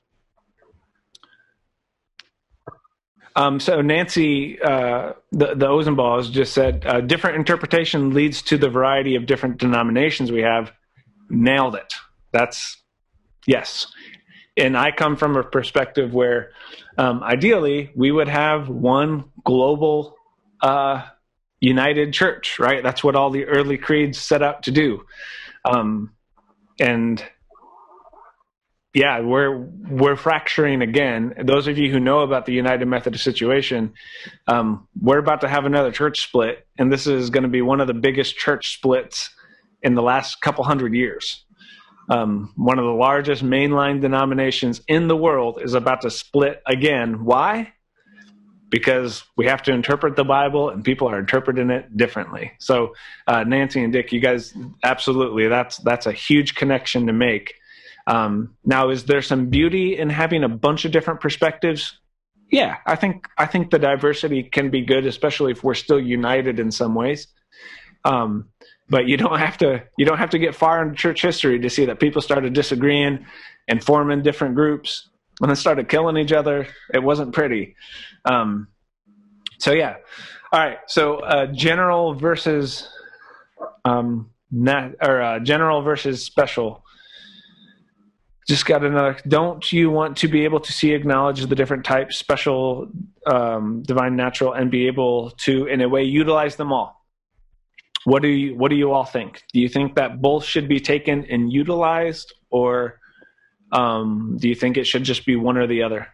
Um, so Nancy, uh, the, the Ozenballs just said, uh, different interpretation leads to the variety of different denominations we have. Nailed it. That's yes. And I come from a perspective where, um, ideally, we would have one global, uh, united church, right? That's what all the early creeds set out to do. Um, and yeah, we're we're fracturing again. Those of you who know about the United Methodist situation, um, we're about to have another church split, and this is going to be one of the biggest church splits in the last couple hundred years. Um, one of the largest mainline denominations in the world is about to split again. Why? Because we have to interpret the Bible, and people are interpreting it differently. So, uh, Nancy and Dick, you guys, absolutely, that's that's a huge connection to make. Um, now, is there some beauty in having a bunch of different perspectives? Yeah, I think I think the diversity can be good, especially if we're still united in some ways. Um, but you don't have to you don't have to get far into church history to see that people started disagreeing and forming different groups and then started killing each other. It wasn't pretty. Um, so yeah, all right. So uh, general versus um, or uh, general versus special just got another don't you want to be able to see acknowledge the different types special um, divine natural and be able to in a way utilize them all? What do you what do you all think? Do you think that both should be taken and utilized or um, do you think it should just be one or the other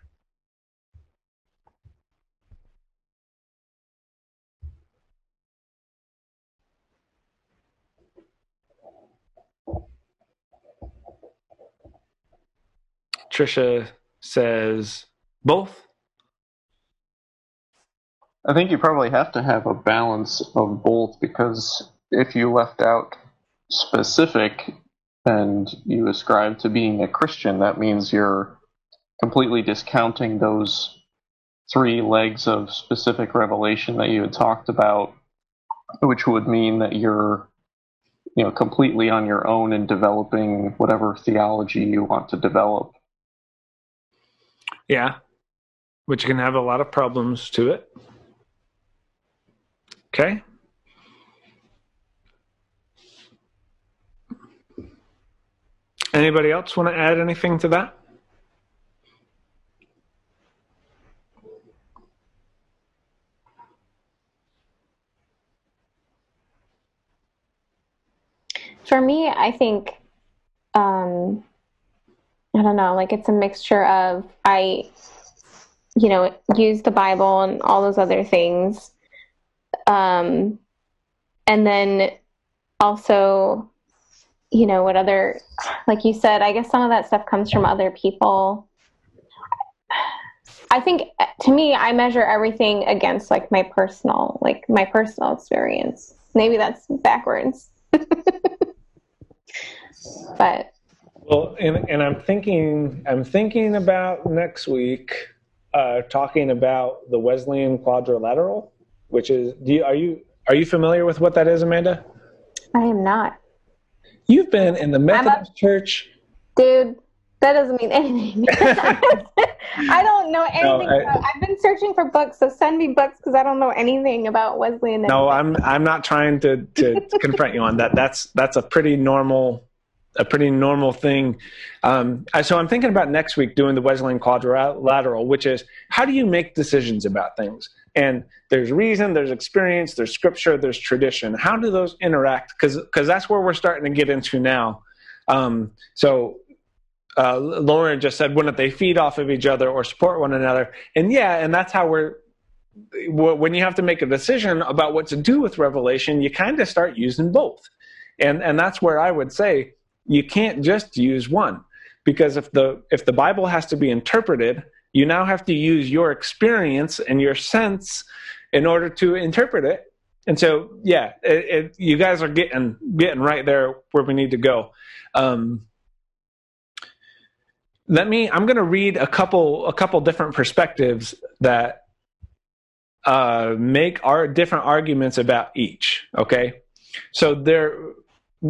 Trisha says both. I think you probably have to have a balance of both because if you left out specific and you ascribe to being a Christian, that means you're completely discounting those three legs of specific revelation that you had talked about, which would mean that you're you know completely on your own in developing whatever theology you want to develop. Yeah, which can have a lot of problems to it. Okay. Anybody else want to add anything to that? For me, I think um, I don't know, like it's a mixture of I, you know, use the Bible and all those other things. Um, and then also, you know, what other, like you said, I guess some of that stuff comes from other people. I think to me, I measure everything against like my personal, like my personal experience. Maybe that's backwards. [LAUGHS] but well, and, and I'm thinking I'm thinking about next week uh, talking about the Wesleyan quadrilateral, which is do you, are you are you familiar with what that is, Amanda? I am not. You've been in the Methodist a, Church, dude. That doesn't mean anything. [LAUGHS] I don't know anything. No, I, about, I've been searching for books, so send me books because I don't know anything about Wesleyan. No, I'm I'm not trying to to confront you on that. That's that's a pretty normal a pretty normal thing. Um, so I'm thinking about next week doing the Wesleyan quadrilateral, which is how do you make decisions about things? And there's reason, there's experience, there's scripture, there's tradition. How do those interact? Because that's where we're starting to get into now. Um, so uh, Lauren just said, wouldn't they feed off of each other or support one another? And yeah, and that's how we're when you have to make a decision about what to do with revelation, you kind of start using both. And and that's where I would say you can't just use one. Because if the if the bible has to be interpreted you now have to use your experience and your sense in order to interpret it. And so yeah it, it, you guys are getting getting right there where we need to go. Um, let me i'm going to read a couple a couple different perspectives that uh, make our different arguments about each okay? So there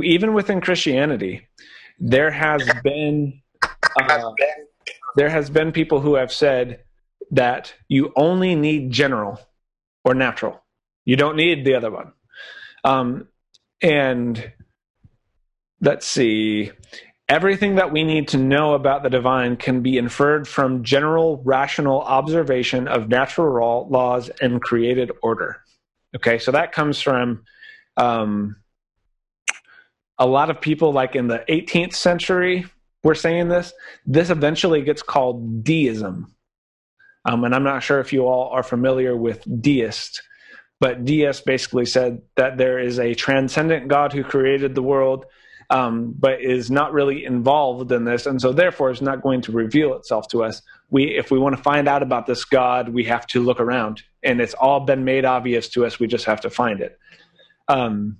even within christianity there has been uh, there has been people who have said that you only need general or natural. You don't need the other one. Um, and let's see. Everything that we need to know about the divine can be inferred from general rational observation of natural laws and created order. Okay, so that comes from um, a lot of people like in the 18th century were saying this this eventually gets called deism. Um, and i'm not sure if you all are familiar with deist but deist basically said that there is a transcendent god who created the world um, but is not really involved in this and so therefore is not going to reveal itself to us. We if we want to find out about this god we have to look around and it's all been made obvious to us. We just have to find it. Um,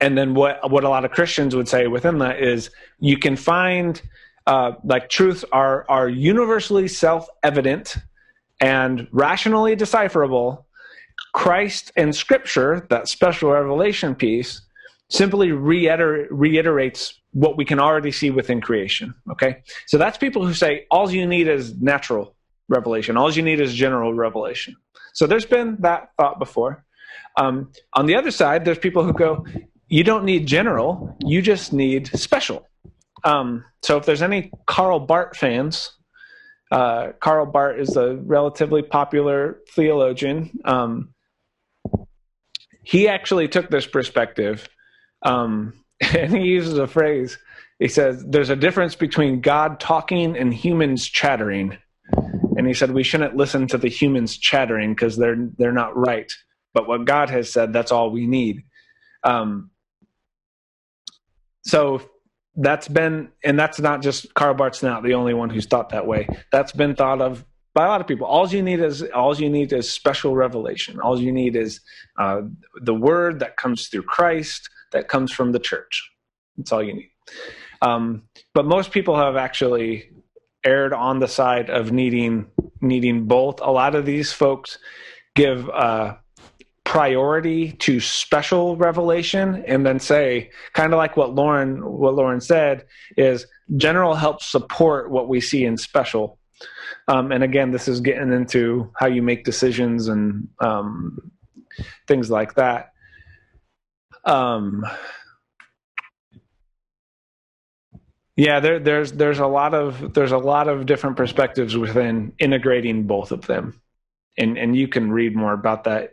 and then what what a lot of Christians would say within that is you can find uh, like truths are are universally self evident and rationally decipherable. Christ and Scripture, that special revelation piece, simply reiter- reiterates what we can already see within creation. Okay, so that's people who say all you need is natural revelation, all you need is general revelation. So there's been that thought before. Um, on the other side, there's people who go, you don't need general, you just need special. Um, so if there's any Karl Barth fans, uh, Karl Barth is a relatively popular theologian. Um, he actually took this perspective, um, [LAUGHS] and he uses a phrase. He says, "There's a difference between God talking and humans chattering." And he said we shouldn't listen to the humans chattering because they're they're not right. But what God has said, that's all we need. Um, so that's been and that's not just Karl Barth's not the only one who's thought that way. That's been thought of by a lot of people. All you need is all you need is special revelation. All you need is uh, the word that comes through Christ, that comes from the church. That's all you need. Um, but most people have actually erred on the side of needing needing both. A lot of these folks give uh, priority to special revelation and then say kind of like what lauren what lauren said is general helps support what we see in special. Um, and again this is getting into how you make decisions and um, things like that. Um, yeah there, there's there's a lot of there's a lot of different perspectives within integrating both of them. And and you can read more about that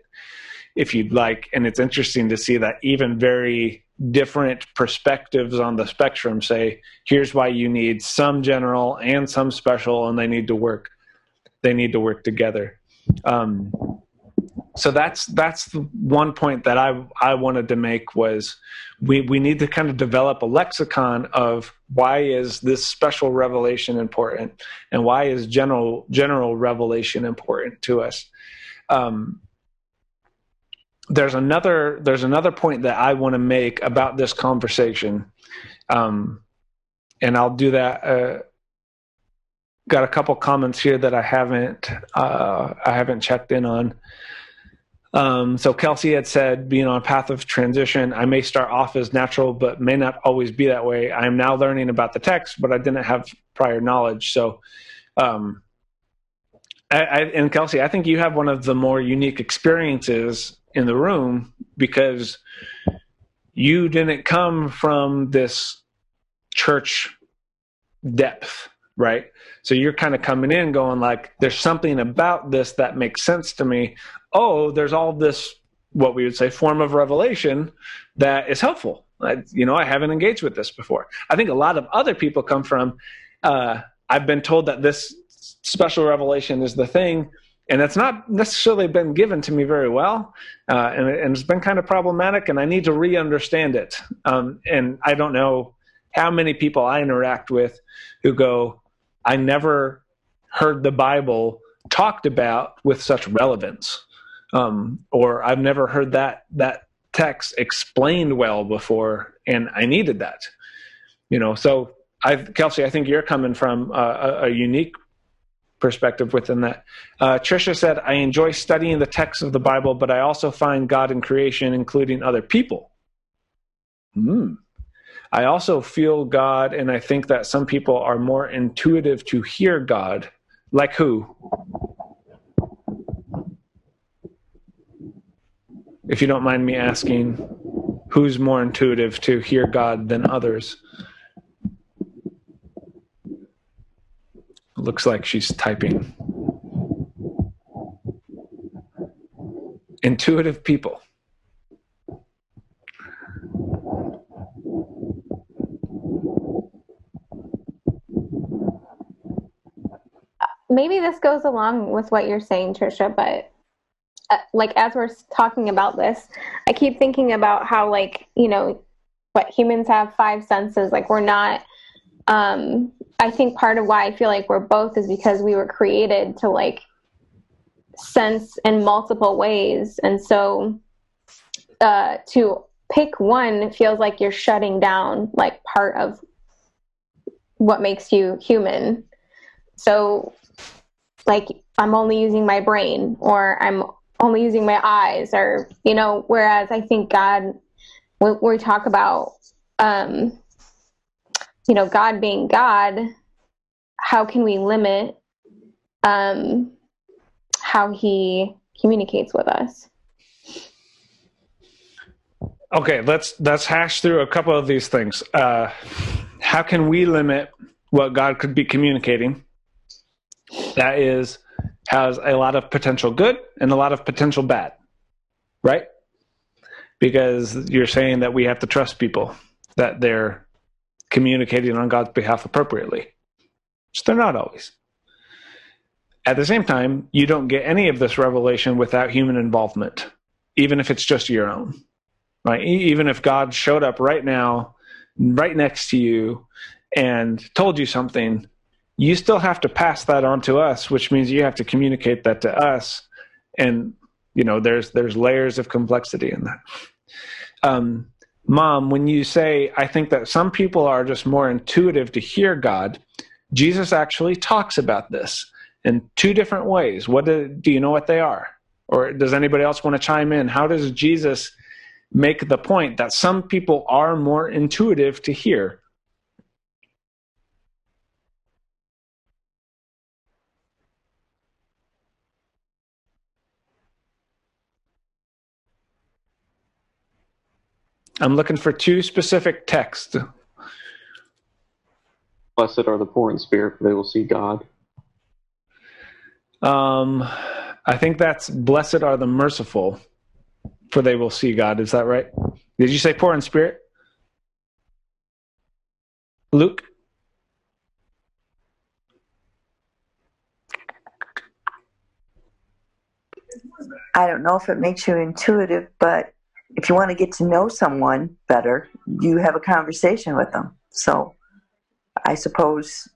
if you'd like. And it's interesting to see that even very different perspectives on the spectrum say, here's why you need some general and some special, and they need to work. They need to work together. Um, so that's that's the one point that I I wanted to make was we we need to kind of develop a lexicon of why is this special revelation important and why is general general revelation important to us. Um, there's another there's another point that I want to make about this conversation, um, and I'll do that. Uh, got a couple comments here that I haven't uh, I haven't checked in on. Um, so Kelsey had said, being on a path of transition, I may start off as natural, but may not always be that way. I am now learning about the text, but I didn't have prior knowledge. So, um, I, I, and Kelsey, I think you have one of the more unique experiences in the room because you didn't come from this church depth, right? So you're kind of coming in going like, there's something about this that makes sense to me. Oh, there's all this, what we would say, form of revelation that is helpful. I, you know, I haven't engaged with this before. I think a lot of other people come from, uh, I've been told that this special revelation is the thing, and it's not necessarily been given to me very well, uh, and, and, it's been kind of problematic, and I need to re-understand it. Um, and I don't know how many people I interact with who go, I never heard the Bible talked about with such relevance, um, or I've never heard that that text explained well before, and I needed that. You know, so I, Kelsey, I think you're coming from a, a unique perspective within that. Uh, Trisha said, I enjoy studying the text of the Bible, but I also find God in creation, including other people. Hmm. I also feel God, and I think that some people are more intuitive to hear God. Like who? If you don't mind me asking, who's more intuitive to hear God than others? Looks like she's typing. Intuitive people. Maybe this goes along with what you're saying, Trisha, but uh, like as we're talking about this, I keep thinking about how like, you know, what humans have five senses, like we're not um I think part of why I feel like we're both is because we were created to like sense in multiple ways. And so uh, to pick one feels like you're shutting down like part of what makes you human. So like I'm only using my brain or I'm only using my eyes or you know whereas I think God when we talk about um you know, God being God, how can we limit um, how He communicates with us? Okay, let's let's hash through a couple of these things. Uh, how can we limit what God could be communicating? That is has a lot of potential good and a lot of potential bad, right? Because you're saying that we have to trust people that they're communicating on God's behalf appropriately. Which they're not always. At the same time, you don't get any of this revelation without human involvement, even if it's just your own. Right? Even if God showed up right now, right next to you, and told you something, you still have to pass that on to us, which means you have to communicate that to us. And you know, there's there's layers of complexity in that. Um, Mom, when you say, I think that some people are just more intuitive to hear God, Jesus actually talks about this in two different ways. What do, do you know what they are? Or does anybody else want to chime in? How does Jesus make the point that some people are more intuitive to hear? I'm looking for two specific texts. Blessed are the poor in spirit, for they will see God. Um, I think that's blessed are the merciful, for they will see God. Is that right? Did you say poor in spirit? Luke? I don't know if it makes you intuitive, but if you want to get to know someone better, you have a conversation with them. So I suppose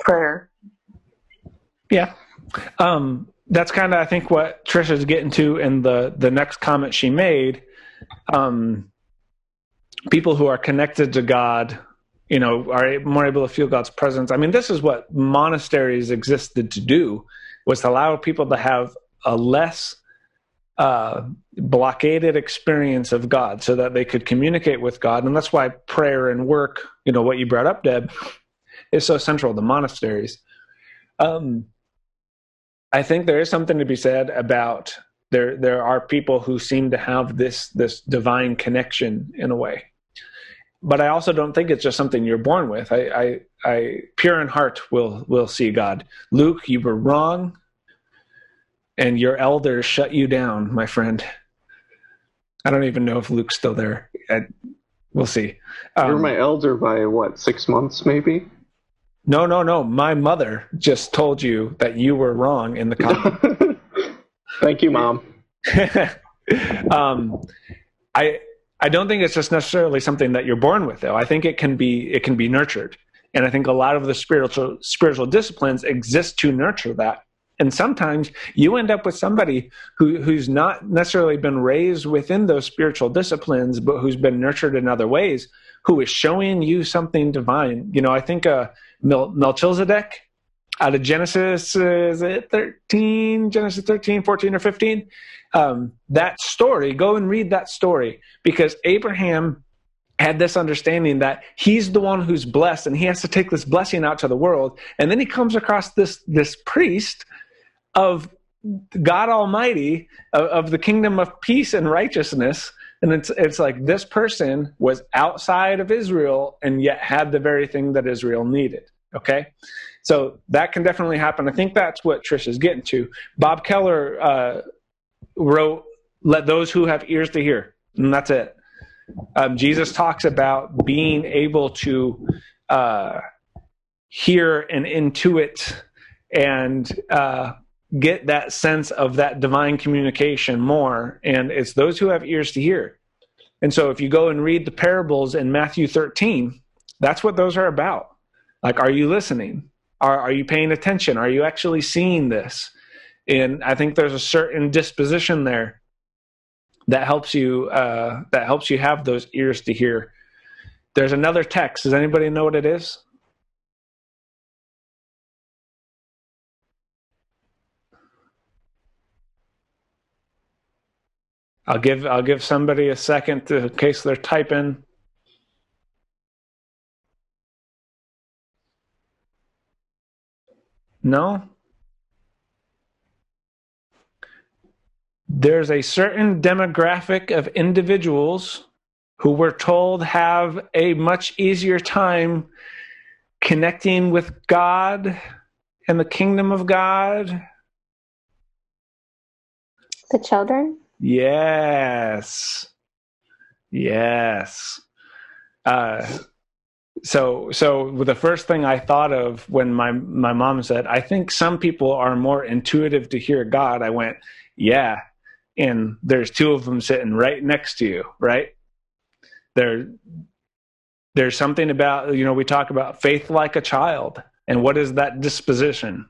prayer. Yeah. Um, that's kind of, I think, what Trisha's getting to in the, the next comment she made. Um, people who are connected to God, you know, are more able to feel God's presence. I mean, this is what monasteries existed to do, was to allow people to have a less uh, blockaded experience of God so that they could communicate with God. And that's why prayer and work, you know, what you brought up, Deb, is so central to monasteries. Um, I think there is something to be said about there there are people who seem to have this this divine connection in a way. but I also don't think it's just something you're born with. I, I, I pure in heart will will see God. Luke, you were wrong, and your elders shut you down, my friend. I don't even know if Luke's still there. I, we'll see. Um, You're my elder by what, six months maybe? No, no, no. My mother just told you that you were wrong in the [LAUGHS] comment. Thank you, mom. [LAUGHS] um, I I don't think it's just necessarily something that you're born with, though. I think it can be it can be nurtured, and I think a lot of the spiritual spiritual disciplines exist to nurture that. And sometimes you end up with somebody who, who's not necessarily been raised within those spiritual disciplines, but who's been nurtured in other ways, who is showing you something divine. You know, I think uh, Mel- Melchizedek out of Genesis, uh, is it 13, Genesis 13, 14, or 15? Um, that story, go and read that story because Abraham had this understanding that he's the one who's blessed and he has to take this blessing out to the world. And then he comes across this, this priest of God Almighty, of, of the kingdom of peace and righteousness. And it's, it's like this person was outside of Israel and yet had the very thing that Israel needed. Okay? So that can definitely happen. I think that's what Trish is getting to. Bob Keller uh, wrote, Let those who have ears to hear. And that's it. Um, Jesus talks about being able to uh, hear and intuit and uh, get that sense of that divine communication more. And it's those who have ears to hear. And so if you go and read the parables in Matthew 13, that's what those are about. Like, are you listening? Are, are you paying attention? Are you actually seeing this? And I think there's a certain disposition there that helps you uh, that helps you have those ears to hear. There's another text. Does anybody know what it is? I'll give I'll give somebody a second to, in case they're typing. No? There's a certain demographic of individuals who we're told have a much easier time connecting with God and the kingdom of God. The children? Yes. Yes. Uh, so so the first thing I thought of when my my mom said, "I think some people are more intuitive to hear God," I went, "Yeah." And there's two of them sitting right next to you, right? There there's something about you know we talk about faith like a child, and what is that disposition?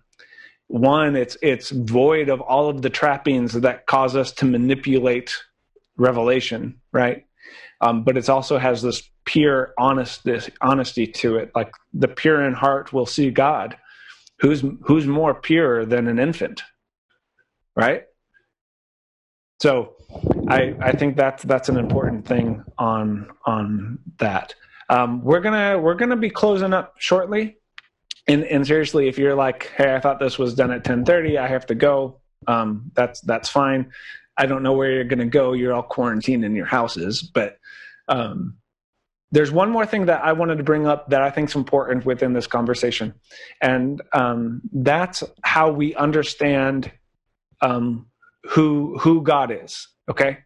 One it's it's void of all of the trappings that cause us to manipulate revelation right? Um, but it also has this pure honesty honesty to it. Like the pure in heart will see god who's who's more pure than an infant right? So i i think that's that's an important thing on on that. Um, we're gonna we're gonna be closing up shortly and and seriously, if you're like, hey, I thought this was done at 10:30, I have to go. Um, that's that's fine. I don't know where you're going to go. You're all quarantined in your houses, but um, there's one more thing that I wanted to bring up that I think is important within this conversation, and um, that's how we understand um, who who God is. Okay,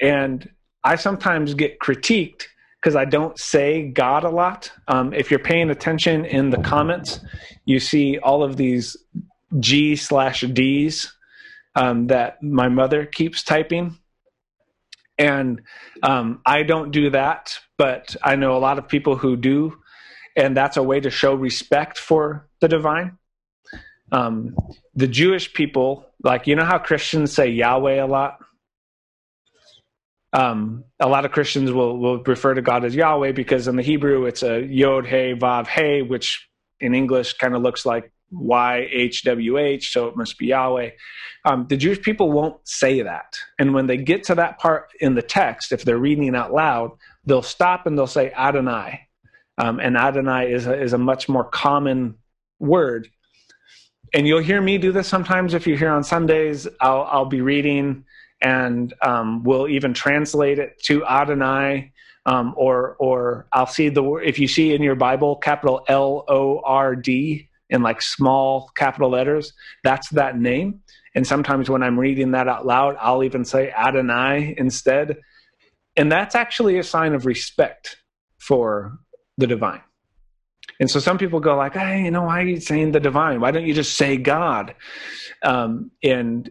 and I sometimes get critiqued because I don't say God a lot. Um, if you're paying attention in the comments, you see all of these G slash D's um, that my mother keeps typing. And um, I don't do that, but I know a lot of people who do. And that's a way to show respect for the divine. Um, the Jewish people, like, you know how Christians say Yahweh a lot? Um, a lot of Christians will, will refer to God as Yahweh because in the Hebrew it's a Yod Hey Vav Hey, which in English kind of looks like Y H W H, so it must be Yahweh. Um, the Jewish people won't say that, and when they get to that part in the text, if they're reading out loud, they'll stop and they'll say Adonai, um, and Adonai is a, is a much more common word. And you'll hear me do this sometimes if you're here on Sundays. I'll I'll be reading and um, we'll even translate it to Adonai. um, or or I'll see the word if you see in your Bible capital L O R D in like small capital letters, that's that name. And sometimes when I'm reading that out loud, I'll even say Adonai instead. And that's actually a sign of respect for the divine. And so some people go like, hey, you know, why are you saying the divine? Why don't you just say God? Um, and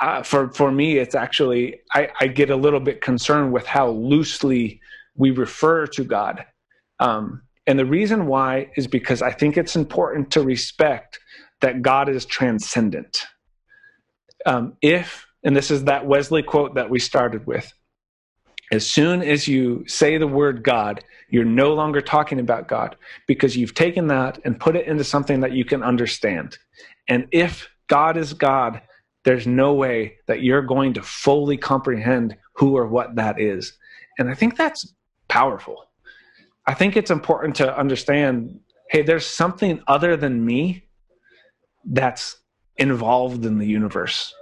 uh, for for me, it's actually I, I, get a little bit concerned with how loosely we refer to God. Um, and the reason why is because I think it's important to respect that God is transcendent. Um, if, and this is that Wesley quote that we started with, as soon as you say the word God, you're no longer talking about God because you've taken that and put it into something that you can understand. And if God is God, there's no way that you're going to fully comprehend who or what that is. And I think that's powerful. I think it's important to understand hey, there's something other than me that's involved in the universe.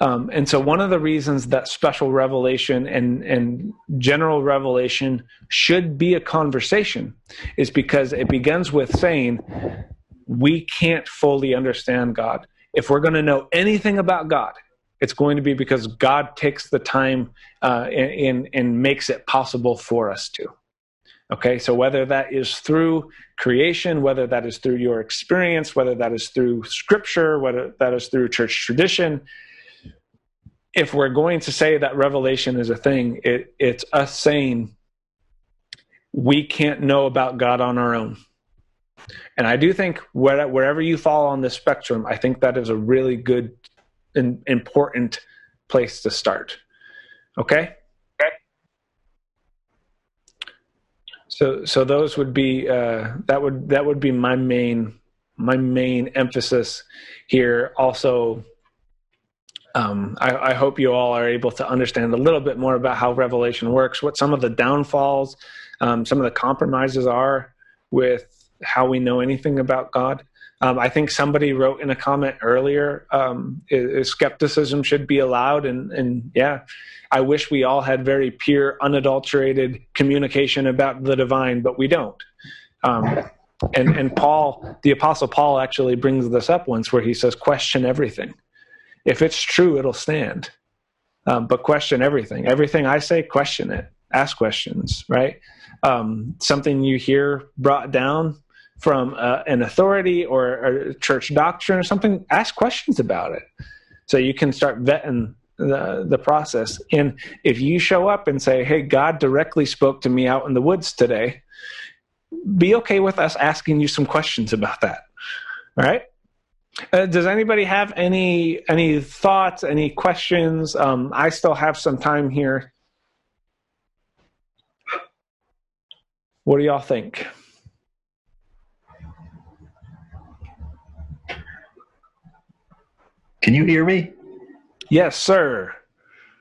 Um, and so, one of the reasons that special revelation and, and general revelation should be a conversation is because it begins with saying, We can't fully understand God. If we're going to know anything about God, it's going to be because God takes the time uh, and, and makes it possible for us to. Okay, so whether that is through creation, whether that is through your experience, whether that is through scripture, whether that is through church tradition, if we're going to say that revelation is a thing, it, it's us saying we can't know about God on our own. And I do think wherever you fall on the spectrum, I think that is a really good and important place to start. Okay? Okay. So so those would be uh, that would that would be my main my main emphasis here. Also um, I, I, hope you all are able to understand a little bit more about how Revelation works, what some of the downfalls, um, some of the compromises are with how we know anything about God. Um, I think somebody wrote in a comment earlier, um, is, skepticism should be allowed, and, and yeah, I wish we all had very pure, unadulterated communication about the divine, but we don't. Um, and and Paul, the Apostle Paul, actually brings this up once, where he says, "Question everything." if it's true, it'll stand. Um, but question everything. Everything I say, question it. Ask questions, right? Um, something you hear brought down from uh, an authority or a church doctrine or something, ask questions about it. So you can start vetting the, the process. And if you show up and say, hey, God directly spoke to me out in the woods today, be okay with us asking you some questions about that. All right? Uh, does anybody have any any thoughts, any questions? Um, I still have some time here. What do y'all think? Can you hear me? Yes, sir.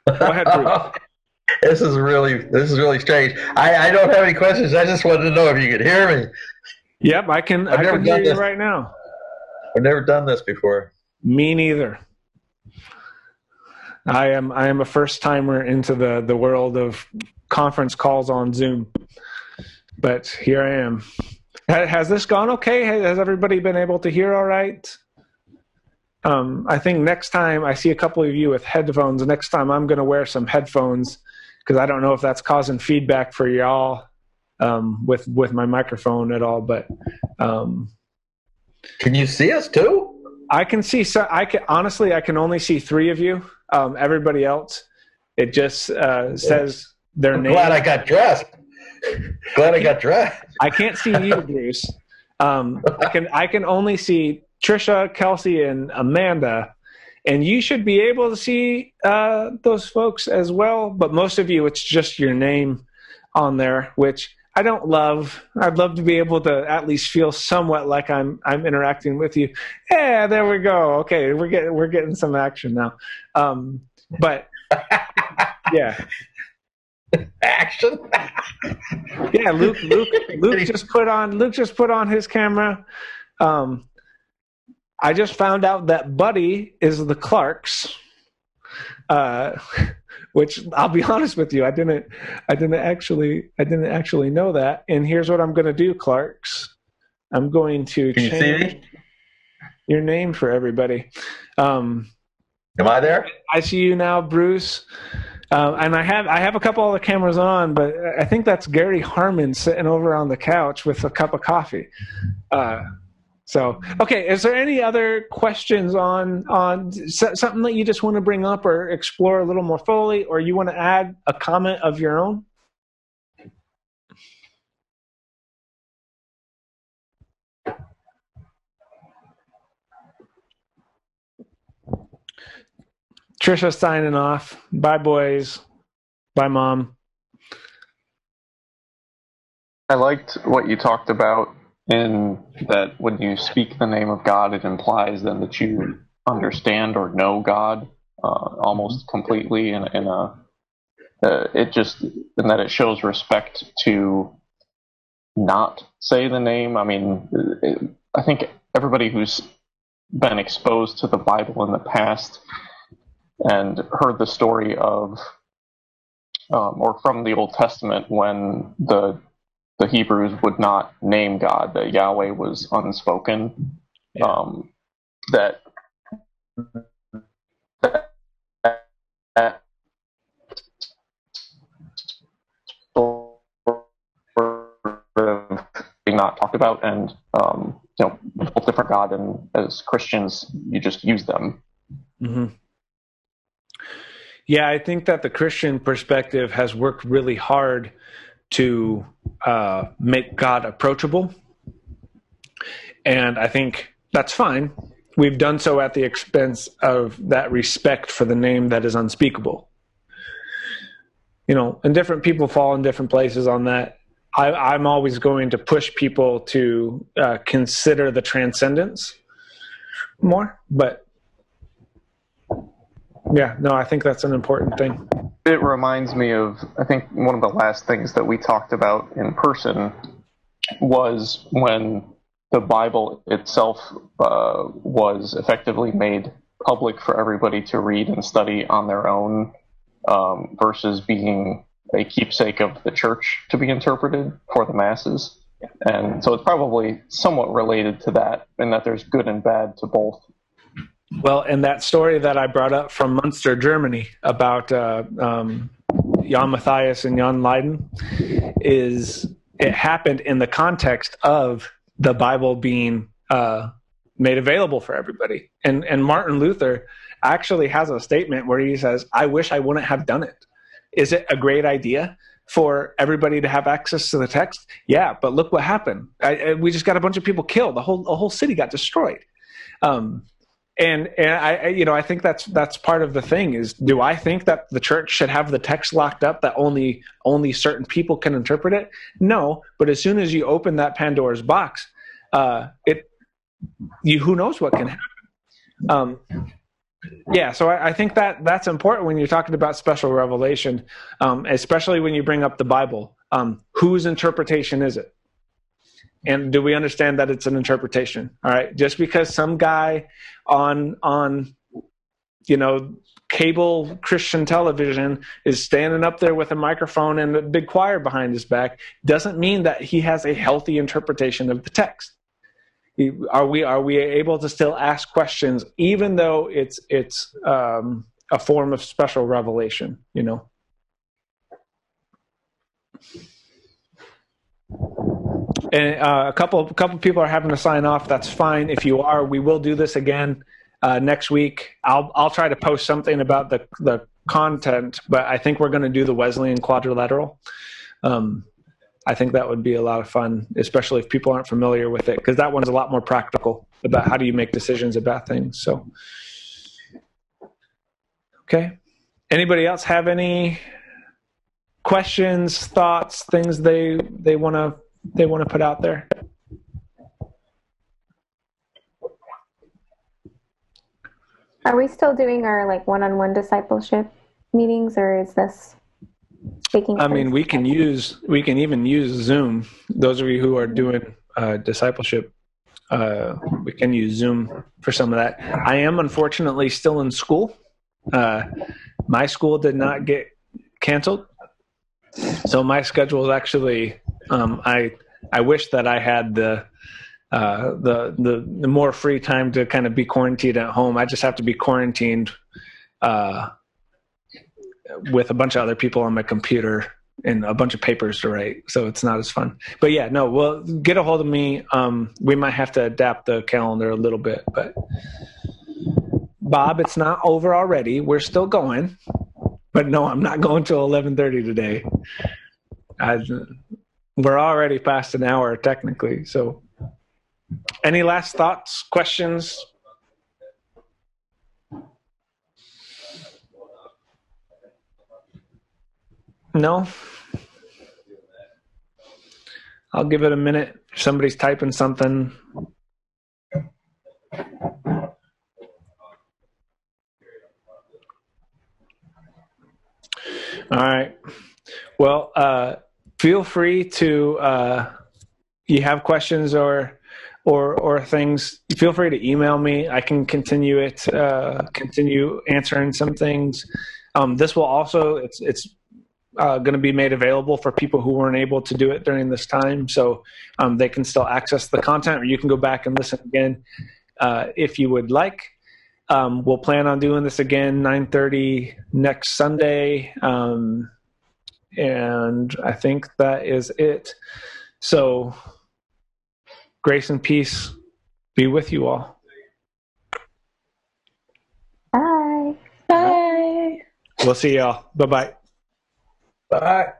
Go ahead, Bruce. [LAUGHS] this is really this is really strange. I, I don't have any questions. I just wanted to know if you could hear me. Yep, I can. I've I can hear you right now. I've never done this before. Me neither. I am I am a first timer into the the world of conference calls on Zoom. But here I am. Has this gone okay? Has everybody been able to hear all right? Um, I think next time I see a couple of you with headphones, next time I'm going to wear some headphones because I don't know if that's causing feedback for y'all um, with with my microphone at all. But um, can you see us too? I can see. So I can honestly, I can only see three of you. Um, everybody else, it just uh, says their I'm name. Glad I got dressed. glad I got dressed. I can't see you, Bruce. Um, I can. I can only see Trisha, Kelsey, and Amanda. And you should be able to see uh, those folks as well. But most of you, it's just your name on there, which I don't love. I'd love to be able to at least feel somewhat like I'm I'm interacting with you. Yeah, there we go. Okay, we're getting we're getting some action now. Um, but [LAUGHS] yeah, action. yeah, Luke Luke [LAUGHS] Luke just put on Luke just put on his camera. Um, I just found out that Buddy is the Clarks. Uh, [LAUGHS] which I'll be [LAUGHS] honest with you, I didn't, I didn't actually, I didn't actually know that. And here's what I'm going to do, Clarks. I'm going to Can you see change me? your name for everybody. Um, Am I there? I see you now, Bruce. Um, and I have I have a couple other cameras on, but I think that's Gary Harmon sitting over on the couch with a cup of coffee. Uh, so, okay, is there any other questions on on something that you just want to bring up or explore a little more fully, or you want to add a comment of your own? Trisha signing off. Bye, boys. Bye, mom. I liked what you talked about in that when you speak the name of God, it implies then that you understand or know God uh, almost completely in, in a. Uh, it just and that it shows respect to not say the name. I mean, it, I think everybody who's been exposed to the Bible in the past and heard the story of um, or from the Old Testament when the the Hebrews would not name God, that Yahweh was unspoken. Yeah. Um, that, that, not talked about, and um, you know, both different God, and as Christians, you just use them. hmm Yeah, I think that the Christian perspective has worked really hard to uh, make God approachable. And I think that's fine. We've done so at the expense of that respect for the name that is unspeakable. You know, and different people fall in different places on that. I, I'm always going to push people to uh, consider the transcendence more, but yeah, no, I think that's an important thing. It reminds me of, I think, one of the last things that we talked about in person was when the Bible itself uh, was effectively made public for everybody to read and study on their own um, versus being a keepsake of the church to be interpreted for the masses. And so it's probably somewhat related to that, in that there's good and bad to both. Well, and that story that I brought up from Munster, Germany, about uh, um, Jan Matthias and Jan Leiden, is it happened in the context of the Bible being uh, made available for everybody. And and Martin Luther actually has a statement where he says, "I wish I wouldn't have done it." Is it a great idea for everybody to have access to the text? Yeah, but look what happened. I, I, we just got a bunch of people killed. The whole the whole city got destroyed. Um, and and I you know I think that's that's part of the thing is do I think that the church should have the text locked up that only only certain people can interpret it? No, but as soon as you open that Pandora's box, uh, it you who knows what can happen. Um, yeah, so I, I think that that's important when you're talking about special revelation, um, especially when you bring up the Bible. Um, whose interpretation is it? And do we understand that it's an interpretation? All right, just because some guy on on you know cable Christian television is standing up there with a microphone and a big choir behind his back doesn't mean that he has a healthy interpretation of the text. Are we are we able to still ask questions even though it's it's um, a form of special revelation? You know. And uh, a couple a couple people are having to sign off. That's fine. If you are, we will do this again uh, next week. I'll I'll try to post something about the the content, but I think we're going to do the Wesleyan quadrilateral. Um, I think that would be a lot of fun, especially if people aren't familiar with it, because that one's a lot more practical about how do you make decisions about things. So, okay. Anybody else have any questions, thoughts, things they they want to they want to put out there? Are we still doing our like one-on-one discipleship meetings, or is this taking? I mean, we can use we can even use Zoom. Those of you who are doing uh, discipleship, uh, we can use Zoom for some of that. I am unfortunately still in school, uh, my school did not get canceled, so my schedule is actually. Um, I I wish that I had the uh, the, the the more free time to kind of be quarantined at home. I just have to be quarantined uh, with a bunch of other people on my computer and a bunch of papers to write, so it's not as fun. But yeah, no, well, get a hold of me. Um, we might have to adapt the calendar a little bit, but Bob, it's not over already. We're still going, but no, I'm not going till 11:30 today. I, we're already past an hour technically, so. Any last thoughts, questions? No? I'll give it a minute. Somebody's typing something. All right. Well, uh, feel free to, uh, you have questions or, or, or things, feel free to email me. I can continue it, uh, continue answering some things. Um, this will also, it's, it's uh, going to be made available for people who weren't able to do it during this time. So um, they can still access the content, or you can go back and listen again uh, if you would like. Um, we'll plan on doing this again 9:30 next Sunday, um, and I think that is it. So, grace and peace be with you all. Bye. Bye. We'll see y'all. Bye bye. Bye.